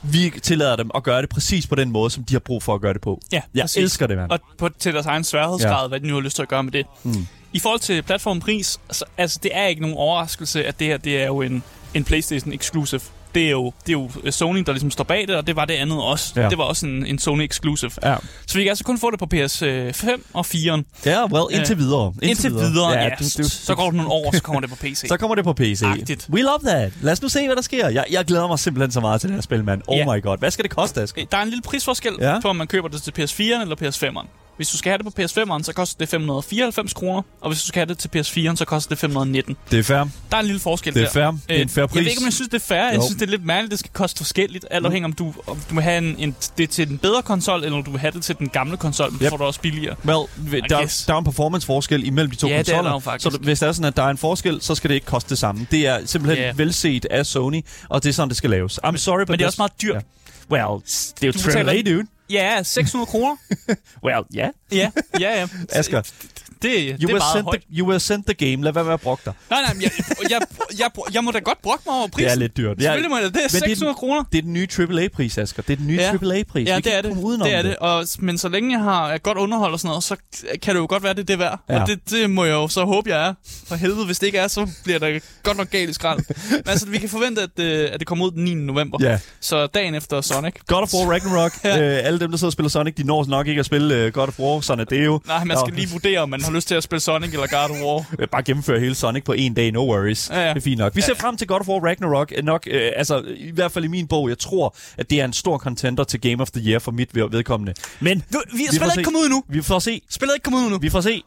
vi tillader dem at gøre det præcis på den måde, som de har brug for at gøre det på. Ja, Jeg præcis. elsker det, mand. Og på, til deres egen sværhedsgrad, ja. hvad de nu har lyst til at gøre med det. Mm. I forhold til platformpris, altså, altså det er ikke nogen overraskelse, at det her det er jo en, en PlayStation exclusive. Det er, jo, det er jo øh, Sony, der ligesom står bag det, og det var det andet også. Ja. Det var også en, en Sony exclusive. Ja. Så vi kan altså kun få det på PS5 og 4'eren. Ja, well, indtil Øh, videre. Indtil, indtil videre, ja. ja du- du- så går der nogle år, så kommer det på PC. Så kommer det på PC. Agtigt. We love that. Lad os nu se, hvad der sker. Jeg, jeg glæder mig simpelthen så meget til det her spil, mand. Oh Ja. my god. Hvad skal det koste, Asger? Øh, Der er en lille prisforskel ja. på, om man køber det til PS4'eren eller PS5'eren. Hvis du skal have det på PS5'eren, så koster det 594 kroner, og hvis du skal have det til PS4'eren, så koster det 519. Det er fair. Der er en lille forskel Det er der. fair. Det er en fair Jeg ved pris. ikke, om jeg synes, det er fair. Jeg Jo. synes, det er lidt mærkeligt, det skal koste forskelligt. Alt afhængig om du, om du vil have en, en, det til den bedre konsol, eller om du vil have det til den gamle konsol, men Yep. får du også billigere. Well, der, guess. der er en performance-forskel imellem de to Ja, det er der konsoller. jo faktisk. Så hvis det er sådan, at der er en forskel, så skal det ikke koste det samme. Det er simpelthen Ja. velset af Sony, og det er sådan, det skal laves. I'm sorry, but Men det er også meget dyrt. Ja. Well, det er jo AAA, dude. Ja, 600 kroner. Well, ja. ja, ja, ja. Asger, Det, det you er were, meget højt. the, you were sent the game. Lad være med at brokke dig. Nej, nej, men jeg, jeg, jeg, jeg, jeg må da godt brokke mig over prisen. Det er lidt dyrt. Selvfølgelig må jeg. Det er men det er 600 kroner. Det er den nye AAA-pris, Asger. Det er den nye Ja. AAA-pris. Ja, det er det. Det er det. Og, men så længe jeg har et godt underhold og sådan noget, så kan det jo godt være, det er det værd. Ja. Og det, det må jeg jo så håbe, jeg er. For helvede, hvis det ikke er, så bliver der godt nok galt i skrald. men altså, vi kan forvente, at, øh, at det kommer ud den 9. november. Ja. Så dagen efter Sonic. God of War Ragnarok. Ja. øh, alle dem, der sidder og spiller Sonic, de når nok ikke at spille øh, God of War. Sådan er det jo. Nej, man skal lige vurdere, om man har lyst til at spille Sonic eller God of War. Bare gennemføre hele Sonic på en dag, no worries. Ja, ja. Det er fint nok. Vi ser frem til God of War Ragnarok. Øh, Nok, øh, altså, i hvert fald i min bog, jeg tror, at det er en stor contender til Game of the Year for mit ved- vedkommende. Men Du, vi, får spillet ikke kommet ud endnu. vi får se. Spillet ikke kommet ud endnu. Vi får se.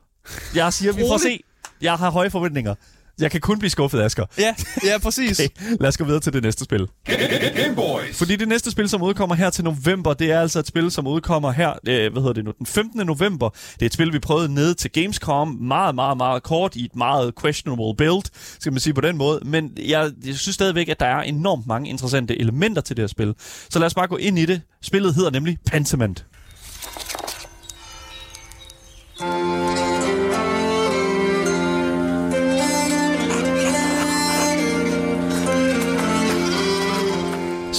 Jeg siger, vi får se. Jeg har høje forventninger. Jeg kan kun blive skuffet, Asger. Ja, ja, præcis. Okay, lad os gå videre til det næste spil. Game Boys. Fordi det næste spil, som udkommer her til november, det er altså et spil, som udkommer her, øh, hvad hedder det nu, den 15. november. Det er et spil, vi prøvede ned til Gamescom, meget, meget, meget kort, i et meget questionable build, skal man sige på den måde. Men jeg, jeg synes stadigvæk, at der er enormt mange interessante elementer til det her spil. Så lad os bare gå ind i det. Spillet hedder nemlig Pentiment.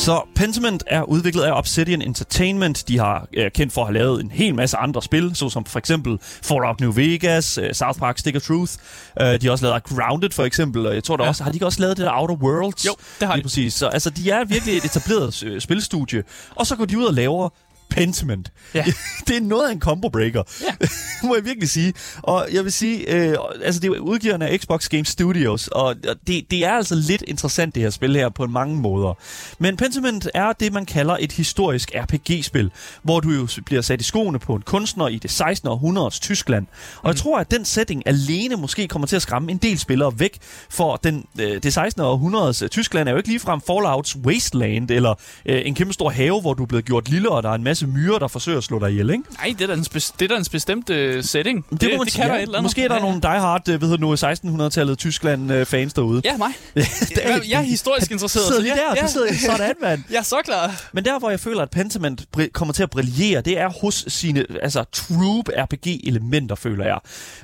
Så Pentiment er udviklet af Obsidian Entertainment. De har øh, kendt for at have lavet en hel masse andre spil, såsom for eksempel Fallout New Vegas, øh, South Park Stick of Truth. Øh, de har også lavet Grounded for eksempel, og jeg tror da Ja. også, har de ikke også lavet det der Outer Worlds? Jo, det har Lige de. præcis. Så altså, de er virkelig et etableret øh, spilstudie. Og så går de ud og laver Pentiment. Ja. det er noget af en combo breaker, Ja. må jeg virkelig sige. Og jeg vil sige, øh, altså det er udgiverne af Xbox Game Studios, og det, det er altså lidt interessant det her spil her på mange måder. Men Pentiment er det, man kalder et historisk RPG-spil, hvor du jo bliver sat i skoene på en kunstner i det 16. århundredes Tyskland. Og jeg tror, at den setting alene måske kommer til at skræmme en del spillere væk, for den, øh, det 16. århundredes øh, Tyskland er jo ikke ligefrem Fallouts Wasteland, eller øh, en kæmpe stor have, hvor du er blevet gjort lille, og der er en masse masse myrer, der forsøger at slå dig ihjel, ikke? Nej, det er da en, spe- det er da en bestemt uh, setting. Det, det, det sige, kan der ja. et eller andet. Måske er der ja, nogle diehard, øh, ved du nu, 1600-tallet Tyskland-fans derude. Ja, mig. er- jeg er historisk interesseret. sidder så lige ja, der, ja. du sidder sådan, mand. Jeg er så klar. Men der, hvor jeg føler, at Pentiment kommer til at brillere, det er hos sine altså, troop RPG-elementer, føler jeg.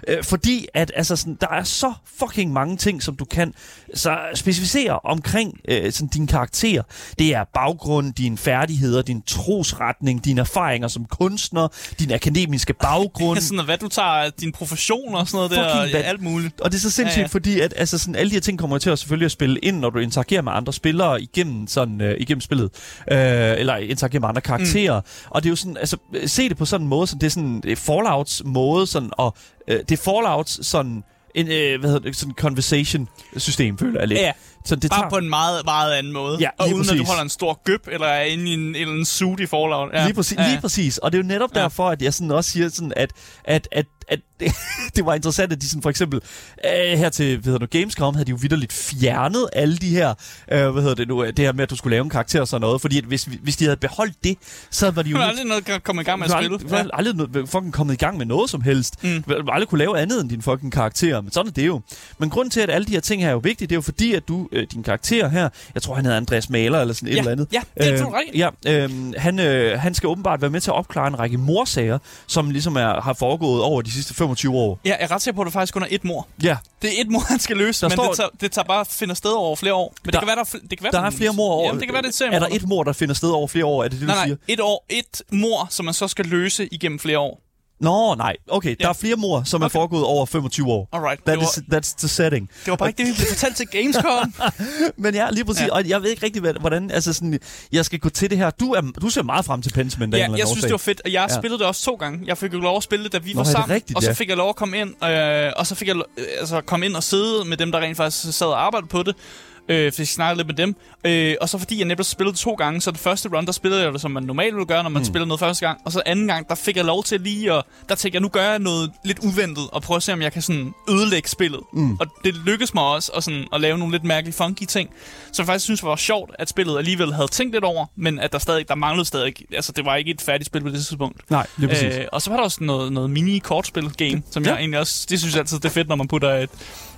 Øh, fordi at altså, sådan, der er så fucking mange ting, som du kan så specificere omkring øh, sådan, din karakter. Det er baggrund, dine færdigheder, din trosretning, dine erfaringer som kunstner, din akademiske baggrund. Sådan, hvad du tager din profession og sådan noget der, og ja, alt muligt. Og det er så sindssygt, Ja, ja, fordi at, altså, sådan, alle de her ting kommer til at selvfølgelig at spille ind, når du interagerer med andre spillere igennem, sådan, øh, igennem spillet. Øh, eller interagerer med andre karakterer. Mm. Og det er jo sådan, altså, se det på sådan en måde, sådan, det er sådan Fallouts måde, sådan, og øh, det er Fallouts sådan, en, øh, hvad hedder det, sådan conversation-system, føler jeg lidt. Ja, Så det bare tager, på en meget, meget anden måde. Ja, og uden at du præcis. holder en stor gøb, eller er inde i en, en eller anden suit i Fallout. Ja. Lige, præcis, ja. lige præcis. Og det er jo netop Ja. ja. derfor, at jeg sådan også siger, sådan, at, at, at, at det var interessant, at de sådan for eksempel øh, her til hvad hedder det, nu, Gamescom havde de jo vidderligt fjernet alle de her, øh, hvad hedder det nu, det her med, at du skulle lave en karakter og sådan noget. Fordi at hvis, hvis de havde beholdt det, så var de jo Du aldrig noget at komme i gang med at spille. aldrig, du har aldrig noget- fucking kommet i gang med noget som helst. Mm. Du aldrig kunne lave andet end din fucking karakter, men sådan er det jo. Men grunden til, at alle de her ting her er jo vigtige, det er jo fordi, at du, øh, din karakter her, jeg tror han hedder Andreas Maler eller sådan et Ja, eller andet. ja, det er rigtigt. Ja, øh, han, øh, han skal åbenbart være med til at opklare en række morsager, som ligesom er, har foregået over de sidste 25 år. Ja, jeg er ret sikker på, at det faktisk kun er et mor. Ja, Det er et mor, han skal løse, Der men står- det, tager, det tager bare finder sted over flere år. Men Der- det kan være, der, er det kan være, der er flere mor over. Jamen, det kan være, det er Er der et mor, der finder sted over flere år? Er det det, Nej, du nej, siger? et år, et mor, som man så skal løse igennem flere år. Nå, nej. Okay, der Ja. er flere mor, som er Okay. foregået over 25 år. Alright, That det is, that's the setting. Det var bare ikke det, vi blev fortalt til Gamescom. Men ja, lige præcis. Ja. Og jeg ved ikke rigtig, hvordan altså sådan, jeg skal gå til det her. Du, er, du ser meget frem til af en ja, jeg synes, det var fedt. Og jeg Ja. spillede det også to gange. Jeg fik jo lov at spille det, da vi Nå, var er sammen. rigtigt, og så fik jeg lov at komme ind, øh, og så fik jeg lo- øh, altså, komme ind og sidde med dem, der rent faktisk sad og arbejdede på det. Øh, fordi jeg snakkede lidt med dem. Øh, og så fordi jeg netop spillede to gange, så det første run, der spillede jeg det, som man normalt ville gøre, når man mm. spiller noget første gang. Og så anden gang, der fik jeg lov til lige at... Der tænkte jeg, nu gør jeg noget lidt uventet, og prøve at se, om jeg kan sådan ødelægge spillet. Mm. Og det lykkedes mig også at, sådan, at lave nogle lidt mærkelige, funky ting. Så jeg faktisk synes, det var sjovt, at spillet alligevel havde tænkt lidt over, men at der stadig, der manglede stadig... Altså, det var ikke et færdigt spil på det tidspunkt. Nej, lige præcis. Øh, og så var der også noget, noget mini-kortspil-game, som. Ja. jeg egentlig også... Det synes jeg altid, det er fedt, når man putter et,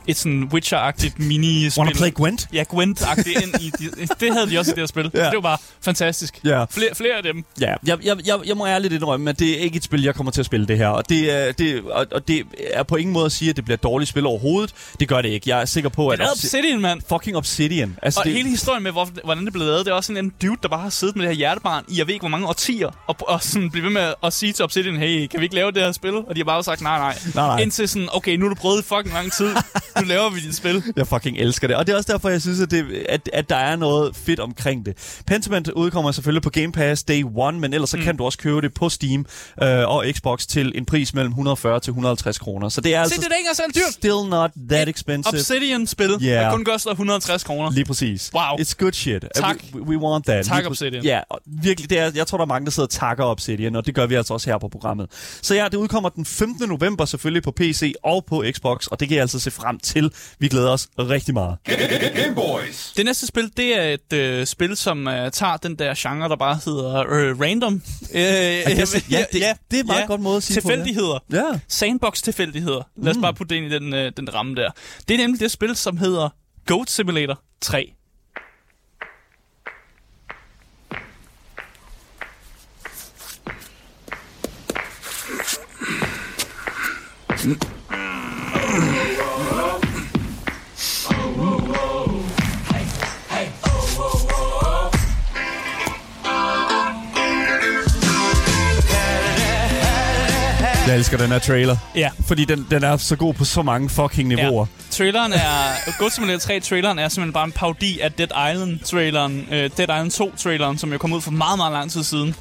et sådan Witcher-agtigt mini-spil... Wanna play Gwent? Ja, Gwent-agtigt ind i... De, det havde de også i det her spil. Ja. Det var bare fantastisk. Ja. Flere, flere af dem. Ja, jeg, jeg, jeg, jeg må ærligt indrømme, at det er ikke et spil, jeg kommer til at spille det her. Og det, er, det, og, og det er på ingen måde at sige, at det bliver et dårligt spil overhovedet. Det gør det ikke. Jeg er sikker på, Det at... er Obsidian, mand. Fucking Obsidian. Altså, Og det, hele historien med, hvor, hvordan det blev lavet, det er også en dude, der bare har siddet med det her hjertebarn i, jeg ved ikke, hvor mange årtier, og, og sådan blive ved med at sige til Obsidian, hey, kan vi ikke lave det her spil? Og de har bare sagt, nej, nej. Nej, nej. Indtil sådan, okay, nu har du prøvet i fucking lang tid. Nu laver vi dit spil. Jeg fucking elsker det. Og det er også derfor, jeg synes, at, det, at, at der er noget fedt omkring det. Pentiment udkommer selvfølgelig på Game Pass Day 1, men ellers så mm. kan du også købe det på Steam øh, og Xbox til en pris mellem 140 til 150 kroner. Så det er Se, altså det er ikke engang dyrt. still not that expensive. Obsidian-spil, Yeah. der kun koster 150 kroner. Lige præcis. Wow. It's good shit. Uh, Tak. We, we want that. Tak, Lige Obsidian. Ja, og virkelig. Det er, jeg tror, der er mange, der sidder og takker Obsidian, og det gør vi altså også her på programmet. Så ja, det udkommer den 15. november selvfølgelig på PC og på Xbox, og det kan jeg altså se frem til. Vi glæder os rigtig meget. Game Boys. Det næste spil, det er et øh, spil, som øh, tager den der genre, der bare hedder øh, random. Øh, ja, det- ja, det- er en meget godt måde at sige det på, ja. Tilfældigheder. Ja. Sandbox-tilfældigheder. Lad os mm. bare putte det ind i den, øh, den ramme der. Det er nemlig det spil, som hedder Goat Simulator 3. Jeg elsker den her trailer. Ja. Fordi den, den er så god på så mange fucking niveauer. Ja. Traileren er... Goat Simulator 3 traileren er simpelthen bare en parodi af Dead Island traileren. Øh, Dead Island 2 traileren, som jo kom ud for meget, meget lang tid siden.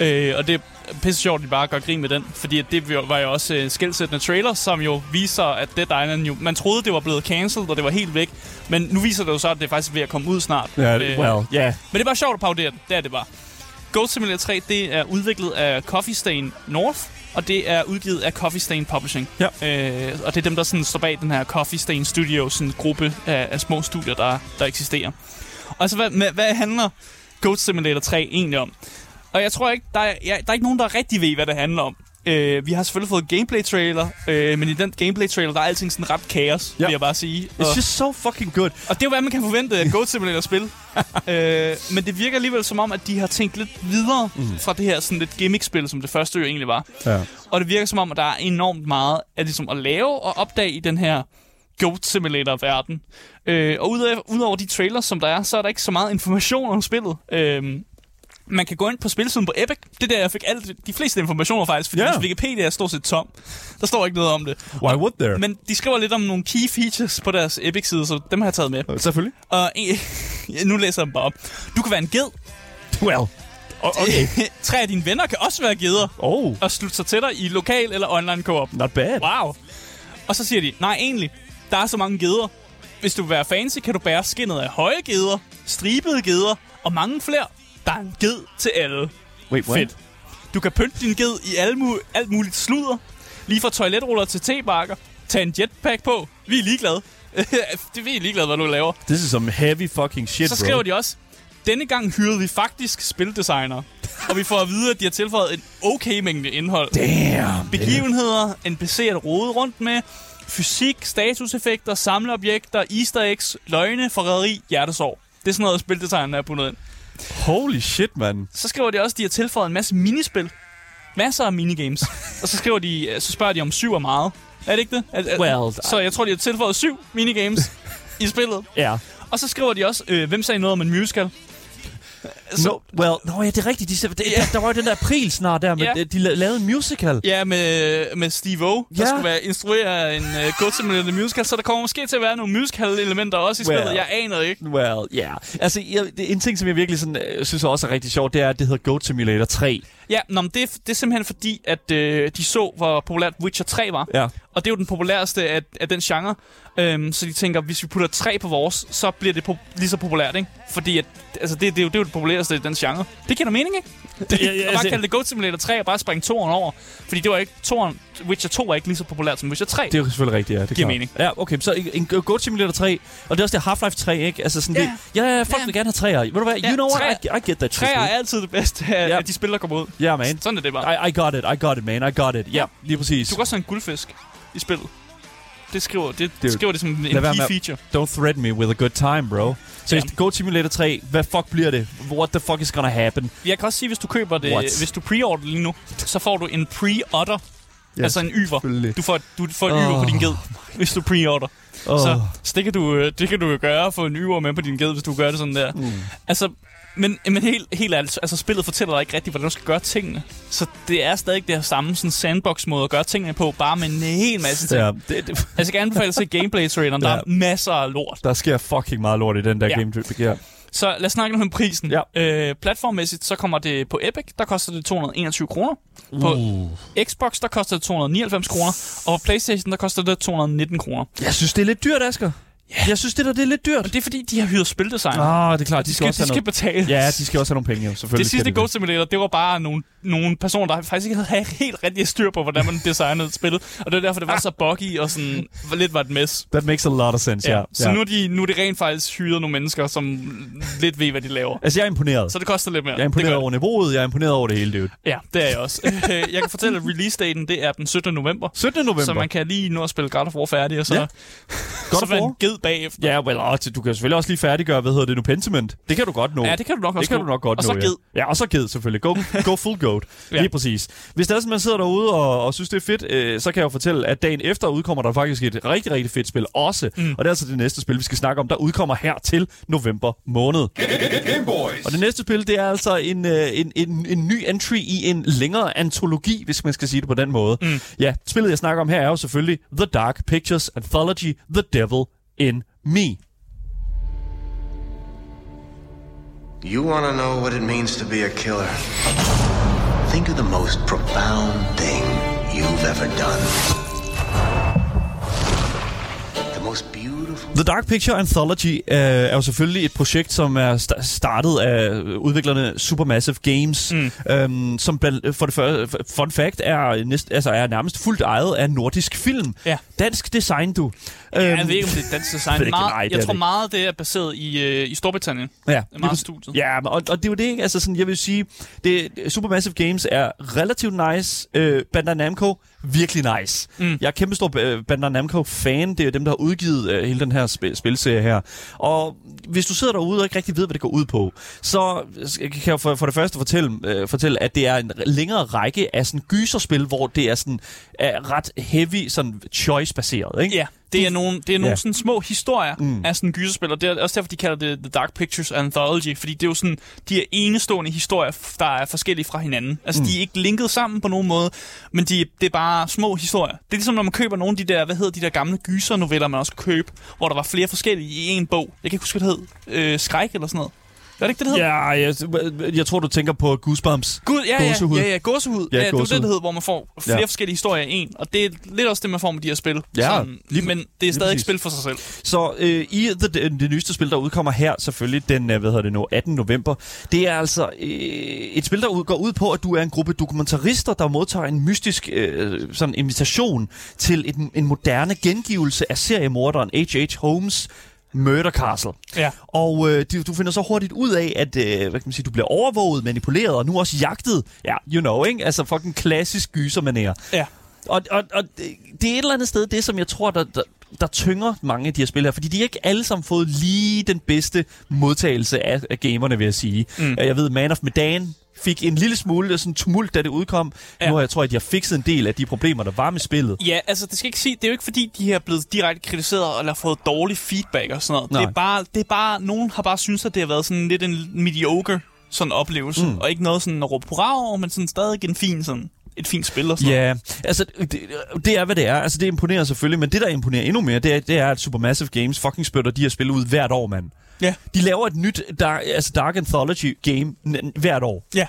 Øh, og det er pisse sjovt, at de bare gør grin med den. Fordi det var jo også øh, skældsættende trailer, som jo viser, at Dead Island jo... Man troede, det var blevet cancelled, og det var helt væk. Men nu viser det jo så, at det er faktisk ved at komme ud snart. Ja, Øh, well, ja. Yeah. Men det er bare sjovt at parodere det. Det er det bare. Goat Simulator 3, det er udviklet af Coffee Stain North, og det er udgivet af Coffee Stain Publishing. Ja. Øh, og det er dem, der sådan står bag den her Coffee Stain Studios, sådan en gruppe af, af små studier, der, der eksisterer. Og så hvad, med, hvad handler Goat Simulator 3 egentlig om? Og jeg tror ikke, der er, jeg, der er ikke nogen, der rigtig ved, hvad det handler om. Øh, vi har selvfølgelig fået gameplay-trailer, øh, men i den gameplay-trailer, der er alting sådan ret kaos, Ja. vil jeg bare sige. Og, It's just so fucking good. og det er jo, hvad man kan forvente af Goat Simulator-spil. øh, men det virker alligevel som om, at de har tænkt lidt videre mm. fra det her sådan lidt gimmick-spil, som det første jo egentlig var. Ja. Og det virker som om, at der er enormt meget at, ligesom, at lave og opdage i den her Goat Simulator-verden. Øh, og udover, udover de trailers, som der er, så er der ikke så meget information om spillet. Øh, man kan gå ind på spilsiden på Epic. Det er der, jeg fik alt, de fleste informationer faktisk, fordi yeah. Wikipedia er stort set tom. Der står ikke noget om det. Why would there? Men de skriver lidt om nogle key features på deres Epic-side, så dem har jeg taget med. Selvfølgelig. Og nu læser jeg dem bare op. Du kan være en ged. Well. Okay. Tre af dine venner kan også være geder Oh, og slutte sig til dig i lokal eller online co-op. not bad. Wow. Og så siger de, nej egentlig, der er så mange geder. Hvis du vil være fancy, kan du bære skinnet af høje geder, stribede geder og mange flere. Der er en ged til alle. Wait, what? Fedt. Du kan pynte din ged i alt, mu- alt muligt sludder. Lige fra toiletruller til tebakker. Tag en jetpack på. Vi er ligeglade. det vi er ligeglade, hvad du laver. This is some heavy fucking shit, Så bro. skriver de også, denne gang hyrede vi faktisk spildesignere. og vi får at vide, at de har tilføjet en okay mængde indhold. Damn. Begivenheder, NPC'er at rode rundt med, fysik, statuseffekter, samleobjekter, easter eggs, løgne, forræderi, hjertesorg. Det er sådan noget, spildesignerne er bundet ind. Holy shit, man. Så skriver de også, at de har tilføjet en masse minispil. Masser af minigames. og så skriver de, øh, så spørger de om syv er meget. Er det ikke det? Er, er, Well, så jeg tror, de har tilføjet syv minigames i spillet. Ja. Og så skriver de også, øh, hvem sagde noget om en musical? Så, No, well, no, ja, det er rigtigt. De, det, der, der var jo den der april snart der, med, Ja. de la- lavede en musical. Ja, med, med Steve O, der Ja. skulle være instruere en uh, Goat Simulator musical, så der kommer måske til at være nogle musical-elementer også i Well. spillet. Jeg aner det ikke. Well, ja. Yeah. Altså, jeg, det, en ting, som jeg virkelig sådan, øh, synes også er rigtig sjovt, det er, at det hedder Goat Simulator 3. Ja, nå, men det, det er simpelthen fordi, at øh, de så, hvor populært Witcher 3 var. Ja. Og det er jo den populæreste af, af den genre. Øhm, så de tænker, hvis vi putter 3 på vores, så bliver det po- lige så populært, ikke? Fordi at, altså, det, det, er jo, det er jo det populæreste i den genre. Det giver da mening, ikke? Det, Ja, ja, og bare altså- kalde det Goat Simulator 3 og bare springe toeren over. Fordi det var ikke toeren, Witcher 2 var ikke lige så populært som Witcher 3. Det er jo selvfølgelig rigtigt, ja. Det er Giver klart. mening. Ja, okay. Så en, Goat Simulator 3, og det er også det Half-Life 3, ikke? Altså sådan, Ja. det, ja, ja, folk Ja. vil gerne have træer. Ved du hvad? Ja, you know what? I, I get that shit. 3 er altid det bedste af, Ja. de spil, der kommer ud. Ja, man. Sådan er det bare. I, I got it, I got it, man. I got it. Ja, lige præcis. Du kan også have en guldfisk i spillet. Det skriver det, Dude, skriver det som en key feature. Don't threaten me with a good time, bro. Så ja. Goat Simulator 3, hvad fuck bliver det? What the fuck is gonna happen? Jeg kan også sige, hvis du køber det, What? hvis du pre-order lige nu, så får du en pre-otter. Ja, altså en yver. Du får, du får en Åh. yver på din ged, hvis du pre-order. Oh. Så, så det, kan du, øh, det kan du gøre, få en yver med på din ged, hvis du gør det sådan der. Mm. Altså, men, men helt, helt ærligt, altså spillet fortæller dig ikke rigtigt, hvordan du skal gøre tingene. Så det er stadig det her samme sådan sandbox-måde at gøre tingene på, bare med en hel masse ting. Ja. Det, det, Altså, jeg kan anbefale at se gameplay-traileren. Der Ja. er masser af lort. der sker fucking meget lort i den der Ja. game. Ja. Så lad os snakke lidt om prisen. Ja. Øh, platformmæssigt, så kommer det på Epic, der koster det 221 kroner. På Uh. Xbox, der koster det 299 kroner. Og på Playstation, der koster det 219 kroner. Jeg synes, det er lidt dyrt, Asger. Yeah. Jeg synes, det der det er lidt dyrt. Og det er fordi, de har hyret spildesign. Ah, det er klart. De, de skal, også de skal noget. betale. Ja, de skal også have nogle penge, jo. Selvfølgelig det sidste de Goat Simulator, det var bare nogle, nogle personer, der faktisk ikke havde helt rigtig styr på, hvordan man designede et spil. Og det var derfor, det var så buggy og sådan, lidt var et mess. That makes a lot of sense, ja. Ja. Så nu er, de, nu er de rent faktisk hyret nogle mennesker, som lidt ved, hvad de laver. Altså, jeg er imponeret. Så det koster lidt mere. Jeg er imponeret over niveauet, jeg er imponeret over det hele, dude. det. Ja, det er jeg også. Jeg kan fortælle, at release-daten, det er den 17. november. 17. november. Så man kan lige nå at spille God of War færdig, og så, Ja. God så en ged bagefter. Ja, well, også, du kan selvfølgelig også lige færdiggøre, hvad hedder det nu, Pentiment. Det kan du godt nå. Ja, det kan du nok det også kan nå. du nok godt Og nå, så ged. Ja. ja, og så ged selvfølgelig. Go, go full goat. Ja. ja. Lige præcis. Hvis der er sådan, man sidder derude og, og synes, det er fedt, øh, så kan jeg jo fortælle, at dagen efter udkommer der faktisk et rigtig, rigtig fedt spil også. Mm. Og det er altså det næste spil, vi skal snakke om, der udkommer her til november måned. Game Boys. Og det næste spil, det er altså en, øh, en, en, en ny entry i en længere antologi, hvis man skal sige det på den måde. Mm. Ja, spillet, jeg snakker om her, er jo selvfølgelig The Dark Pictures Anthology The Devil in Me. You want to know what it means to be a killer? Think of the most profound thing you've ever done. The Dark Picture Anthology øh, er jo selvfølgelig et projekt, som er sta- startet af udviklerne Supermassive Games, mm. øhm, som blandt, for det første, fun fact, er, næst, altså er nærmest fuldt ejet af nordisk film. Ja. Dansk design, du. Ja, jeg ved ikke, om det er dansk design. meget, nej, det jeg er tror det meget, det er baseret i, øh, i Storbritannien. Ja, meget studiet. Ja, og, og det er jo det, ikke? Altså sådan, jeg vil sige, det, Supermassive Games er relativt nice. Øh, Bandai Namco, virkelig nice. Mm. Jeg er kæmpestor øh, Bandai Namco-fan. Det er dem, der har udgivet øh, hele den her spil, spilserie her. Og hvis du sidder derude og ikke rigtig ved, hvad det går ud på, så kan jeg for, for det første fortælle, øh, fortælle, at det er en længere række af sådan gyserspil, hvor det er sådan er ret heavy, sådan choice-baseret, ikke? Ja, det er nogle, det er nogle Ja. sådan små historier mm. af sådan gyserspil, og det er også derfor, de kalder det The Dark Pictures Anthology, fordi det er jo sådan, de er enestående historier, der er forskellige fra hinanden. Altså, mm. de er ikke linket sammen på nogen måde, men de, det er bare små historier. Det er ligesom, når man køber nogle af de der, hvad hedder de der gamle gysernoveller, man også kan købe, hvor der var flere forskellige i en bog. Jeg kan ikke huske, hvad det hed. Øh, Skræk eller sådan noget. Er det ikke det, det hed? Ja, jeg, jeg tror, du tænker på Goosebumps. Gud, ja, ja, Gåsehud. ja, ja, gåsehud. Ja, Ja, ja, det er gåsehud. det, det hedder, hvor man får flere Ja. ja. forskellige historier i en. Og det er lidt også det, man får med de her spil. Ja, Sådan, lige- men det er stadig ikke spil for sig selv. Så øh, i the, det, det nyeste spil, der udkommer her, selvfølgelig den øh, hvad hedder det nu, 18. november, det er altså øh, et spil, der ud, går ud på, at du er en gruppe dokumentarister, der modtager en mystisk øh, sådan invitation til en, en moderne gengivelse af seriemorderen H.H. Holmes' Murder Castle. Ja. Og øh, du, du finder så hurtigt ud af, at øh, hvad kan man sige, du bliver overvåget, manipuleret og nu også jagtet. Ja, you know, ikke? Altså fucking klassisk gysermanér. Ja. Og, og, og det er et eller andet sted det, som jeg tror, der, der, der tynger mange af de her spil her. Fordi de har ikke alle sammen fået lige den bedste modtagelse af, af gamerne, vil jeg sige. Mm. Jeg ved, Man of Medan fik en lille smule sådan tumult, da det udkom. Ja. Nu har jeg tror, at har fikset en del af de problemer, der var med spillet. Ja, altså det skal ikke sige, det er jo ikke fordi, de er blevet direkte kritiseret eller fået dårlig feedback og sådan noget. Nej. Det er bare, det er bare, nogen har bare synes at det har været sådan lidt en mediocre sådan oplevelse. Mm. Og ikke noget sådan at råbe hurra over, men sådan stadig en fin sådan, et fint spil og sådan. Ja, altså det, det er, hvad det er. Altså det imponerer selvfølgelig, men det, der imponerer endnu mere, det er, det er at Supermassive Games fucking spytter de her spil ud hvert år, mand. Ja. De laver et nyt dark, altså Dark Anthology game hvert år. Ja.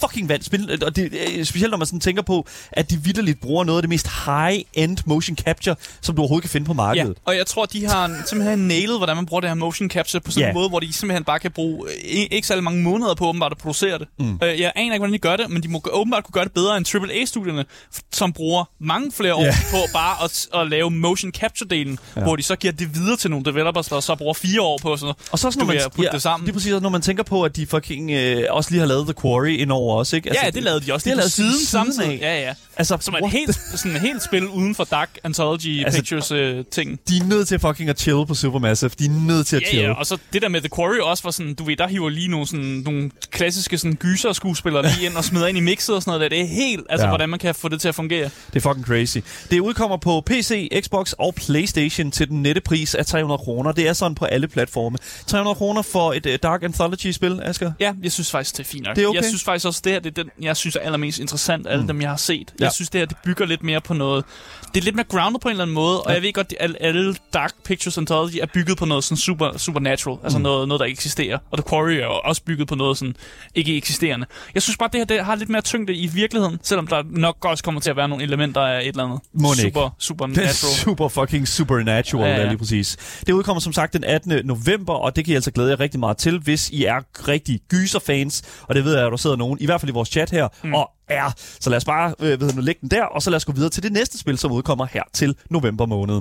Fucking vandt spil, og det, øh, specielt når man sådan tænker på, at de vidderligt bruger noget af det mest high-end motion capture, som du overhovedet kan finde på Ja, markedet. og jeg tror, de har simpelthen nailet, hvordan man bruger det her motion capture på sådan Ja. en måde, hvor de simpelthen bare kan bruge øh, ikke særlig mange måneder på åbenbart at producere det. Mm. Øh, jeg aner ikke, hvordan de gør det, men de må åbenbart kunne gøre det bedre end AAA-studierne, som bruger mange flere år Ja. på bare at, at lave motion capture-delen, ja. hvor de så giver det videre til nogle developers, der så bruger fire år på sådan Og så også, når man, putte det sammen. Det er præcis, når man tænker på, at de fucking øh, også lige har lavet The Quarry indover også, ikke? Ja, det lavede de også det er på siden, siden samtidig. af. Ja, ja. Altså, Som et helt, sådan et helt spil uden for Dark Anthology Altså, Pictures øh, ting. De er nødt til fucking at chill på Supermassive. De er nødt til at Ja, chill. ja, og så det der med The Quarry også var sådan, du ved, der hiver lige nogle, sådan, nogle klassiske sådan, gyser-skuespillere lige ind og smider ind i mixet og sådan noget der. Det er helt, altså ja. hvordan man kan få det til at fungere. Det er fucking crazy. Det udkommer på PC, Xbox og Playstation til den nette pris af 300 kroner. Det er sådan på alle platforme. 300 kroner for et uh, Dark Anthology-spil, Asger? Ja, jeg synes faktisk, det er fint nok. Det er okay. Jeg synes faktisk også, det her det er den, jeg synes er allermest interessant af alle dem, jeg har set. Ja. Jeg synes, det her det bygger lidt mere på noget... Det er lidt mere grounded på en eller anden måde, og jeg ved godt, at alle Dark Pictures Anthology er bygget på noget sådan super, supernatural, altså noget, noget, der ikke eksisterer. Og The Quarry er også bygget på noget sådan ikke eksisterende. Jeg synes bare, det her det har lidt mere tyngde i virkeligheden, selvom der nok også kommer til at være nogle elementer af et eller andet ikke. super, Det er supernatural. super fucking supernatural, ja, Ja, ja. ja. lige præcis. Det udkommer som sagt den 18. november, og det kan I altså glæde jer rigtig meget til, hvis I er rigtig gyserfans. Og det ved jeg, at der sidder nogen, i hvert fald i vores chat her, mm. og er. Så lad os bare øh, ved, nu lægge den der, og så lad os gå videre til det næste spil, som udkommer her til november måned.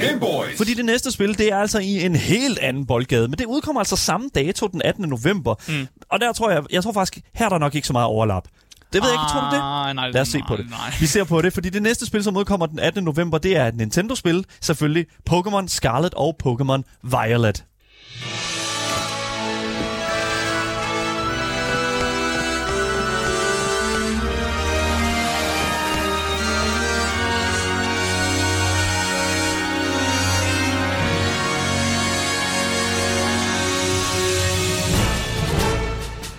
Game Boys. Fordi det næste spil, det er altså i en helt anden boldgade, men det udkommer altså samme dato, den 18. november. Mm. Og der tror jeg, jeg tror faktisk, her er der nok ikke så meget overlap. Det ved jeg ikke, tror du det? Ah, nej, Lad os se nej, på det. Nej. Vi ser på det, fordi det næste spil, som udkommer den 18. november, det er et Nintendo-spil. Selvfølgelig Pokémon Scarlet og Pokémon Violet.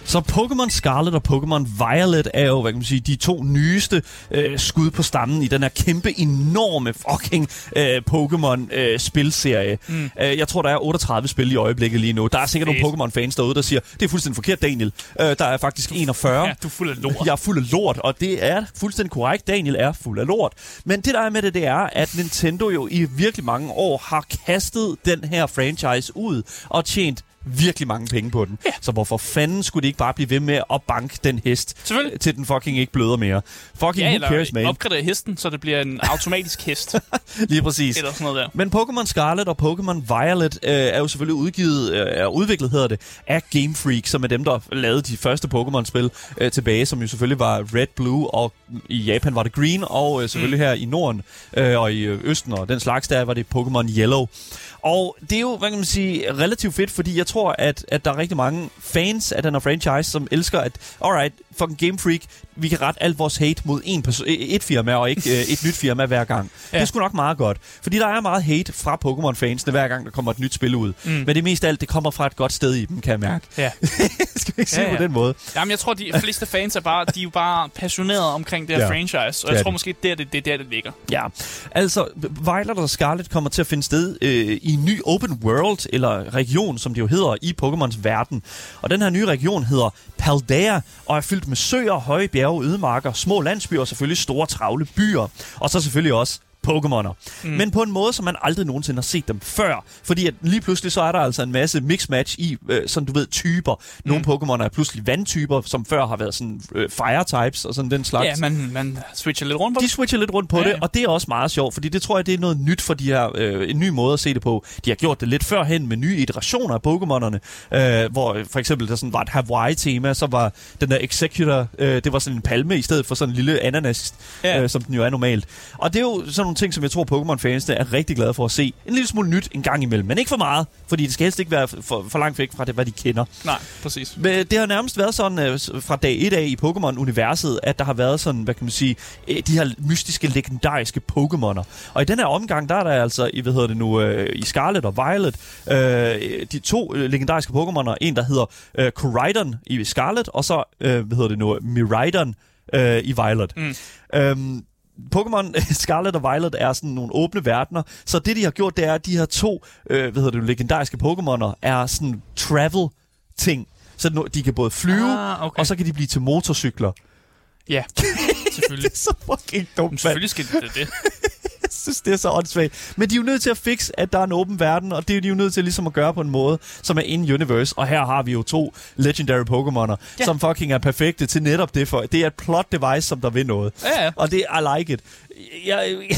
Så Pokémon Scarlet og Pokémon Violet er jo, hvad kan man sige, de to nyeste øh, skud på stammen i den her kæmpe, enorme fucking øh, Pokémon-spilserie. Øh, mm. øh, jeg tror, der er 38 spil i øjeblikket lige nu. Der er sikkert Fedt. nogle Pokémon-fans derude, der siger, det er fuldstændig forkert, Daniel. Øh, der er faktisk 41. Ja, du er fuld af lort. Jeg er fuld af lort, og det er fuldstændig korrekt. Daniel er fuld af lort. Men det, der er med det, det er, at Nintendo jo i virkelig mange år har kastet den her franchise ud og tjent virkelig mange penge på den. Ja. Så hvorfor fanden skulle de ikke bare blive ved med at banke den hest, Selvfølgelig. til den fucking ikke bløder mere? Fucking Ja, who cares, man? opgradere hesten, så det bliver en automatisk hest. Lige præcis. eller sådan noget der. Men Pokémon Scarlet og Pokémon Violet øh, er jo selvfølgelig udgivet, øh, er udviklet hedder det, af Game Freak, som er dem, der lavede de første Pokémon-spil øh, tilbage, som jo selvfølgelig var Red, Blue, og i Japan var det Green, og øh, selvfølgelig mm. her i Norden øh, og i øh, Østen og den slags, der var det Pokémon Yellow. Og det er jo, hvad kan man sige, relativt fedt, fordi jeg tror, at, at der er rigtig mange fans af den her franchise, som elsker, at alright, fucking Game Freak, vi kan rette alt vores hate mod en perso- et firma, og ikke øh, et nyt firma hver gang. Ja. Det er sgu nok meget godt. Fordi der er meget hate fra Pokémon-fansene, hver gang der kommer et nyt spil ud. Mm. Men det mest af alt, det kommer fra et godt sted i dem, kan jeg mærke. Ja. Skal vi ikke sige Ja, ja, ja. på den måde? Jamen, jeg tror, de fleste fans er bare, de er jo bare passionerede omkring det her Ja. ja. franchise, og jeg tror de. måske, det er det, det, er der, det ligger. Ja, altså Violet og Scarlet kommer til at finde sted øh, i en ny open world, eller region, som det jo hedder, i Pokémons verden. Og den her nye region hedder Paldea, og er fyldt med søer, høje bjerge, ødemarker, små landsbyer og selvfølgelig store travle byer. Og så selvfølgelig også Pokémoner. Mm. Men på en måde, som man aldrig nogensinde har set dem før. Fordi at lige pludselig så er der altså en masse mix-match i, øh, sådan du ved, typer. Nogle mm. Pokémoner er pludselig vandtyper, som før har været sådan øh, fire-types og sådan den slags. Ja, man, man switcher lidt rundt på De det. switcher lidt rundt på ja, Ja, det, og det er også meget sjovt, fordi det tror jeg, det er noget nyt for de her, øh, en ny måde at se det på. De har gjort det lidt førhen med nye iterationer af Pokémonerne, øh, hvor for eksempel der sådan var et Hawaii-tema, så var den der Executor, øh, det var sådan en palme i stedet for sådan en lille ananas. Ja. øh, som den jo er normalt. Og det er jo sådan nogle ting, som jeg tror, Pokémon-fansene er rigtig glade for at se. En lille smule nyt en gang imellem, men ikke for meget, fordi det skal helst ikke være for, for langt væk fra det, hvad de kender. Nej, præcis. Men det har nærmest været sådan øh, fra dag 1 af i Pokémon-universet, at der har været sådan, hvad kan man sige, øh, de her mystiske, legendariske Pokémoner. Og i den her omgang, der er der altså, i, hvad hedder det nu, øh, i Scarlet og Violet, øh, de to øh, legendariske Pokémoner. En, der hedder øh, i Scarlet, og så, øh, hvad hedder det nu, Miraidon øh, i Violet. Mm. Øhm, Pokémon Scarlet og Violet er sådan nogle åbne verdener, så det de har gjort, det er, at de her to, øh, hvad hedder det, legendariske Pokémoner er sådan travel ting. Så de kan både flyve, Ah, okay. og så kan de blive til motorcykler. Ja, selvfølgelig. Det er så fucking dumt, mand. selvfølgelig skal det det. Jeg synes, det er så åndssvagt. Men de er jo nødt til at fikse, at der er en åben verden, og det er de jo nødt til ligesom at gøre på en måde, som er in-universe. Og her har vi jo to legendary Pokémoner, ja. Ja. som fucking er perfekte til netop det. For det er et plot device, som der vil noget. Ja, ja. Og det I like it. Jeg, jeg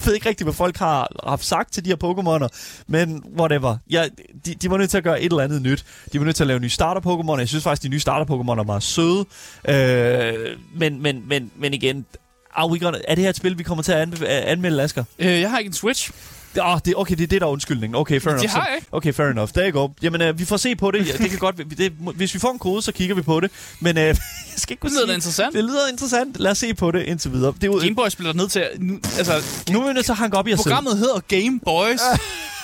ved ikke rigtig, hvad folk har haft sagt til de her Pokémoner, men whatever. Jeg, de, de var nødt til at gøre et eller andet nyt. De var nødt til at lave nye starter-Pokémoner. Jeg synes faktisk, de nye starter-Pokémoner er meget søde. Øh, men, men, men, men igen, are we gonna, er det her et spil, vi kommer til at anbe- anmelde, Asger? Øh, jeg har ikke en Switch. Oh, det, okay, det er det, der er undskyldningen. Okay, fair Det enough. har Så- jeg ikke. Okay, fair enough. Der går. Jamen, øh, vi får se på det. Ja, det kan godt, det, hvis vi får en kode, så kigger vi på det. Men øh, jeg skal ikke kunne Det lyder sige... interessant. Det lyder interessant. Lad os se på det indtil videre. Det er jo, Gameboy spiller ned til... Nu, altså, nu er vi nødt til at hanke op i os selv. programmet hedder Game Boys.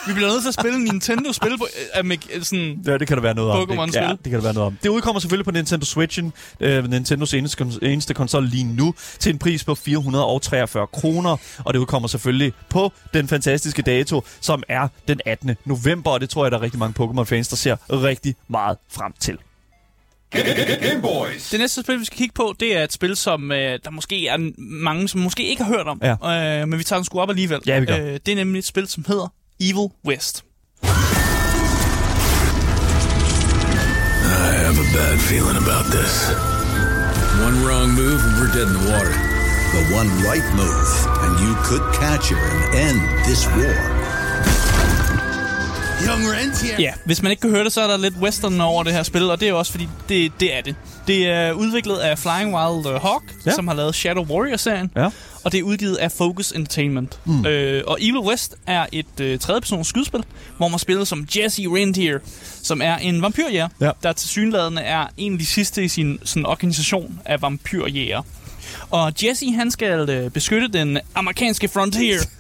Vi bliver nødt til at spille Nintendo-spil på... Med, øh, sådan, Ja, det kan der være noget om. Pokémon-spil. Det, ja, det kan der være noget om. Det udkommer selvfølgelig på Nintendo Switchen, øh, Nintendos eneste, eneste konsol lige nu, til en pris på 443 kroner. Og det udkommer selvfølgelig på den fantastiske dato, som er den 18. november. Og det tror jeg, der er rigtig mange Pokémon-fans, der ser rigtig meget frem til. Game Boys. det næste spil, vi skal kigge på, det er et spil, som øh, der måske er mange, som måske ikke har hørt om. Ja. Øh, men vi tager den sgu op alligevel. Ja, vi gør. Øh, det er nemlig et spil, som hedder Evil West. I have a bad feeling about this. One wrong move and we're dead in the water. The one right move, and you could catch her and end this war. Young Rentier. Ja, hvis man ikke kan høre det, så er der lidt western over det her spil, og det er også fordi, det, det er det. Det er udviklet af Flying Wild uh, Hawk, Ja. ja. som har lavet Shadow Warrior-serien, Ja. Og det er udgivet af Focus Entertainment. Mm. Øh, og Evil West er et øh, tredjepersons skydespil, hvor man spiller som Jesse Rentier, som er en vampyrjæger, Ja. der til synlædende er en af de sidste i sin sådan, organisation af vampyrjæger. Og Jesse, han skal øh, beskytte den amerikanske frontier.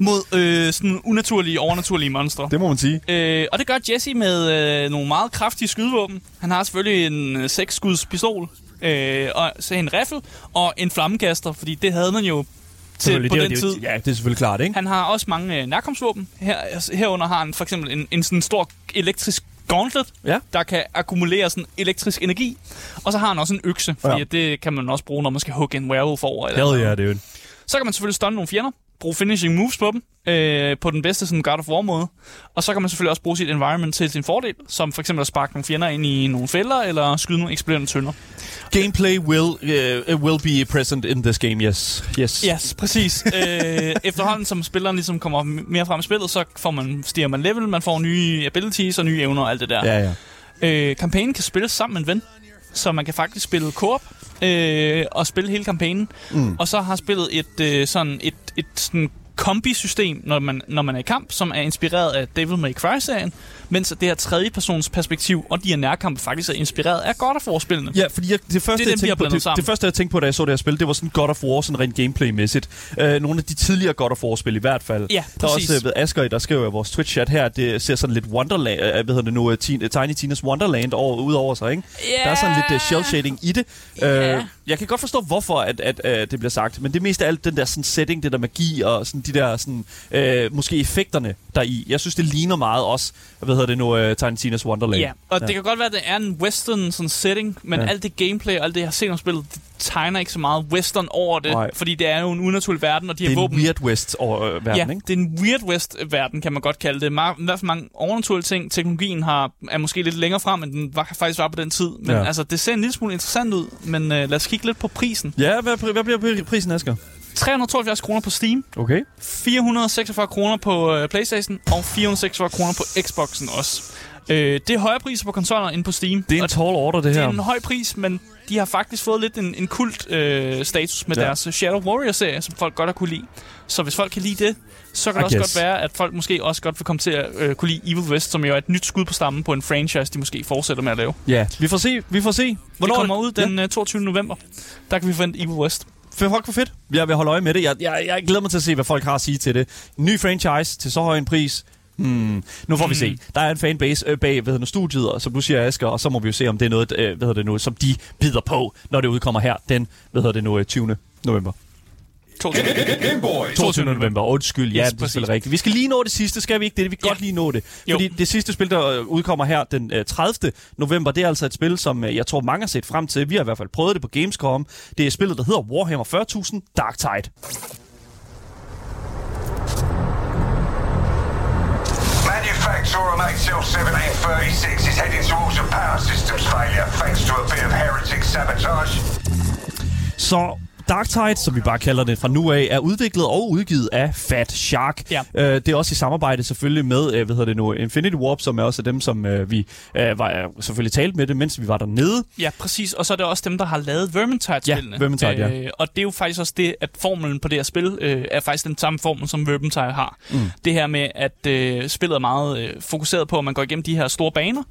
mod øh, sådan unaturlige, overnaturlige monstre. Det må man sige. Øh, og det gør Jesse med øh, nogle meget kraftige skydevåben. Han har selvfølgelig en øh, 6-skuds pistol, øh, og så en riffel og en flammekaster, fordi det havde man jo til, på det er- den det er- tid. Ja, det er selvfølgelig klart, ikke? Han har også mange øh, nærkomstvåben. Her, altså, herunder har han for eksempel en, en sådan stor elektrisk gauntlet, Ja. der kan akkumulere sådan elektrisk energi. Og så har han også en økse, fordi Ja. ja. det kan man også bruge, når man skal hugge en werewolf over. Eller Hell noget. yeah, dude. Så kan man selvfølgelig stunne nogle fjender, bruge finishing moves på dem, øh, på den bedste sådan God of War måde. Og så kan man selvfølgelig også bruge sit environment til sin fordel, som for eksempel at sparke nogle fjender ind i nogle fælder, eller skyde nogle eksploderende tønder. Gameplay will, uh, will be present in this game, yes. Yes. Yes, præcis. øh, efterhånden som spilleren ligesom kommer mere frem i spillet, så får man, stiger man level, man får nye abilities og nye evner og alt det der. Ja, ja. Øh, kampagnen kan spilles sammen med en ven, så man kan faktisk spille koop øh, og spille hele kampagnen. Mm. Og så har spillet et øh, sådan et, et sådan kombi-system, når man, når man er i kamp, som er inspireret af Devil May Cry-serien, mens det her tredje-persons perspektiv og de her nærkampe faktisk er inspireret af God of War-spillene. Ja, fordi jeg, det, første, dem, jeg tænkte på, det, sammen. det første, jeg tænkte på, da jeg så det her spil, det var sådan God of War, sådan rent gameplay-mæssigt. Uh, nogle af de tidligere God of War-spil i hvert fald. Ja, Der er præcis. også uh, ved Asger, der skriver i vores Twitch-chat her, at det ser sådan lidt Wonderland, uh, hvad hedder det nu, uh, Teen, Tiny Tina's Wonderland over, ud over sig, ikke? Ja. Der er sådan lidt uh, shell-shading i det. Uh, jeg kan godt forstå, hvorfor at, at, uh, det bliver sagt, men det mest af alt den der sådan setting, det der magi og sådan de der sådan, uh, måske effekterne der i. Jeg synes, det ligner meget også, hvad hedder det nu, Tiny Tina's Wonderland. Ja, og ja. det kan godt være, at det er en western sådan setting, men Ja. alt det gameplay og alt det, jeg har set om spillet, det tegner ikke så meget western over det, Nej. fordi det er jo en unaturlig verden, og de Det her er våben... en Weird West over øh, verden, ja, ikke? det er en Weird West-verden, kan man godt kalde det. Mar- I hvert fald mange overnaturlige ting. Teknologien har, er måske lidt længere frem, end den var, faktisk var på den tid. Men Ja. altså, det ser en lille smule interessant ud. Men øh, lad os kigge lidt på prisen. Ja, hvad, hvad bliver pri- prisen, Asger? 372 kroner på Steam, Okay. 446 kroner på øh, Playstation, og 446 kroner på Xboxen også. Øh, det er højere priser på konsoller end på Steam. Det er en tall order, det det her. er en høj pris, men de har faktisk fået lidt en, en kult øh, status med Ja. ja. deres Shadow Warrior-serie, som folk godt har kunne lide. Så hvis folk kan lide det, så kan I det også guess. godt være, at folk måske også godt vil komme til at øh, kunne lide Evil West, som jo er et nyt skud på stammen på en franchise, de måske fortsætter med at lave. Ja, vi får se. Vi får se. Hvornår det kommer ud den øh, 22. november. Der kan vi forvente Evil West. Folk for fedt. Jeg vil holde øje med det. Jeg, jeg, jeg glæder mig til at se, hvad folk har at sige til det. Ny franchise til så høj en pris. Hmm. Nu får vi se. Der er en fanbase øh, bag hvad hedder studiet, og som du siger, Asger, og så må vi jo se, om det er noget, øh, hvad hedder det nu, som de bider på, når det udkommer her den, hvad hedder det nu, øh, 20. november. 22. Game Boys. 22. november. Undskyld, ja, Yes, det er præcis. selvfølgelig rigtigt. Vi skal lige nå det sidste, skal vi ikke det? Vi kan Ja. godt lige nå det. Jo. Fordi det sidste spil, der øh, udkommer her den øh, 30. november, det er altså et spil, som øh, jeg tror mange har set frem til. Vi har i hvert fald prøvet det på Gamescom. Det er spillet, der hedder Warhammer 40.000 Dark Tide. Manufacturer of HL1736 is heading towards a power systems failure thanks to a bit of heretic sabotage. Så Darktide, som vi bare kalder det fra nu af, er udviklet og udgivet af Fat Shark. Ja. Øh, det er også i samarbejde selvfølgelig med, øh, hvad hedder det nu, Infinity Warp, som er også dem, som øh, vi øh, var øh, selvfølgelig talt med det, mens vi var dernede. Ja, præcis. Og så er det også dem, der har lavet Vermintide-spillene. Ja, Vermintide, ja. Øh, og det er jo faktisk også det, at formelen på det her spil øh, er faktisk den samme formel, som Vermintide har. Mm. Det her med, at øh, spillet er meget øh, fokuseret på, at man går igennem de her store baner.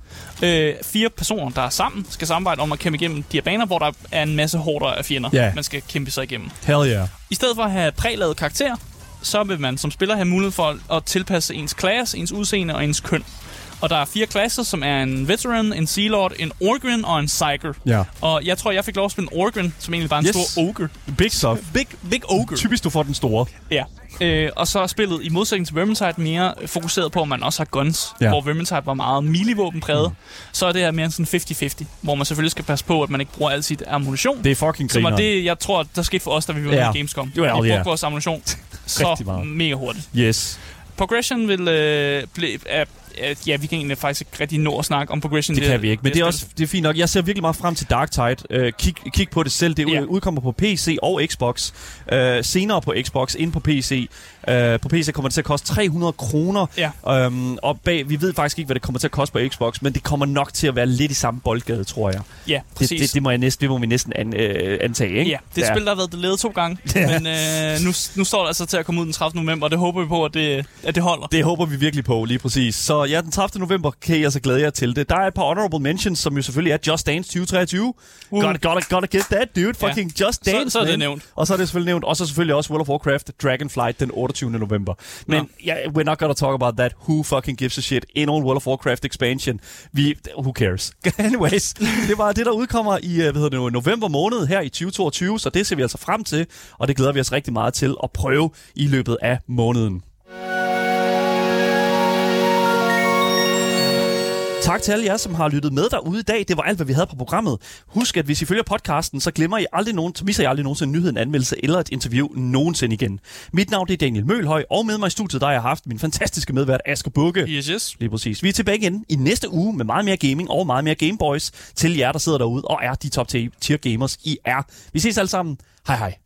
Øh, fire personer, der er sammen, skal samarbejde om at kæmpe igennem de her baner, hvor der er en masse hårder af fjender, Ja. man skal kæmpe sig igennem. Hell yeah. I stedet for at have prælavet karakter, så vil man som spiller have mulighed for at tilpasse ens class, ens udseende og ens køn. Og der er fire klasser, som er en Veteran, en Sea Lord, en Orgrin og en Psyker. Ja. Og jeg tror, jeg fik lov at spille en Orgrin, som egentlig bare er en Yes. stor ogre. Big stuff. Big, big ogre. Typisk, du får den store. Ja. Øh, og så er spillet i modsætning til Vermintide mere fokuseret på, at man også har guns. Ja. Hvor Vermintide var meget melee-våben præget. Mm. Så er det her mere sådan 50-50, hvor man selvfølgelig skal passe på, at man ikke bruger al sit ammunition. Det er fucking som var griner. det, jeg tror, der skete for os, da vi var Ja. yeah. i Gamescom. Jo, ja, vi brugte ja. vores ammunition så meget. mega hurtigt. Yes. Progression vil øh, blive... Øh, øh, ja, vi kan egentlig faktisk ikke rigtig nå at snakke om progression. Det kan vi ikke, men det er også det er fint nok. Jeg ser virkelig meget frem til Dark Tide. Uh, kig, kig på det selv. Det Ja. udkommer på PC og Xbox. Uh, senere på Xbox, ind på PC. Uh, på PC kommer det til at koste 300 kroner. Ja. Um, og bag, vi ved faktisk ikke, hvad det kommer til at koste på Xbox, men det kommer nok til at være lidt i samme boldgade, tror jeg. Ja, Det, præcis. det, det, må, jeg næsten, det må vi næsten an, uh, antage, ikke? Ja, det er et spil, der har været delayet to gange. Ja. Men øh, nu, nu står det altså til at komme ud den 30. november, og det håber vi på, at det, at det holder. Det håber vi virkelig på, lige præcis. Så ja, den 30. november kan jeg så glæde jer til det. Der er et par honorable mentions, som jo selvfølgelig er Just Dance 2023. Uh. Gotta, gotta, gotta get that, dude. Fucking Ja. Just Så- Dance, så er det man. nævnt. Og så er det selvfølgelig nævnt. Og så selvfølgelig også World of Warcraft Dragonflight den 28. november. Men ja, we're not gonna talk about that. Who fucking gives a shit? Endnu en World of Warcraft expansion. Vi, who cares? Anyways, det var det, der udkommer i øh, hvad hedder det nu, november måned her i 2022, så det ser vi altså frem til, og det glæder vi os rigtig meget til at prøve i løbet af måneden. Tak til alle jer, som har lyttet med derude i dag. Det var alt, hvad vi havde på programmet. Husk, at hvis I følger podcasten, så glemmer I aldrig nogen, så misser I aldrig nogensinde en nyhed, en anmeldelse eller et interview nogensinde igen. Mit navn er Daniel Mølhøj, og med mig i studiet, der har jeg haft min fantastiske medvært Asger Bukke. Yes, yes. Lige præcis. Vi er tilbage igen i næste uge med meget mere gaming og meget mere Gameboys til jer, der sidder derude og er de top tier gamers, I er. Vi ses alle sammen. Hej hej.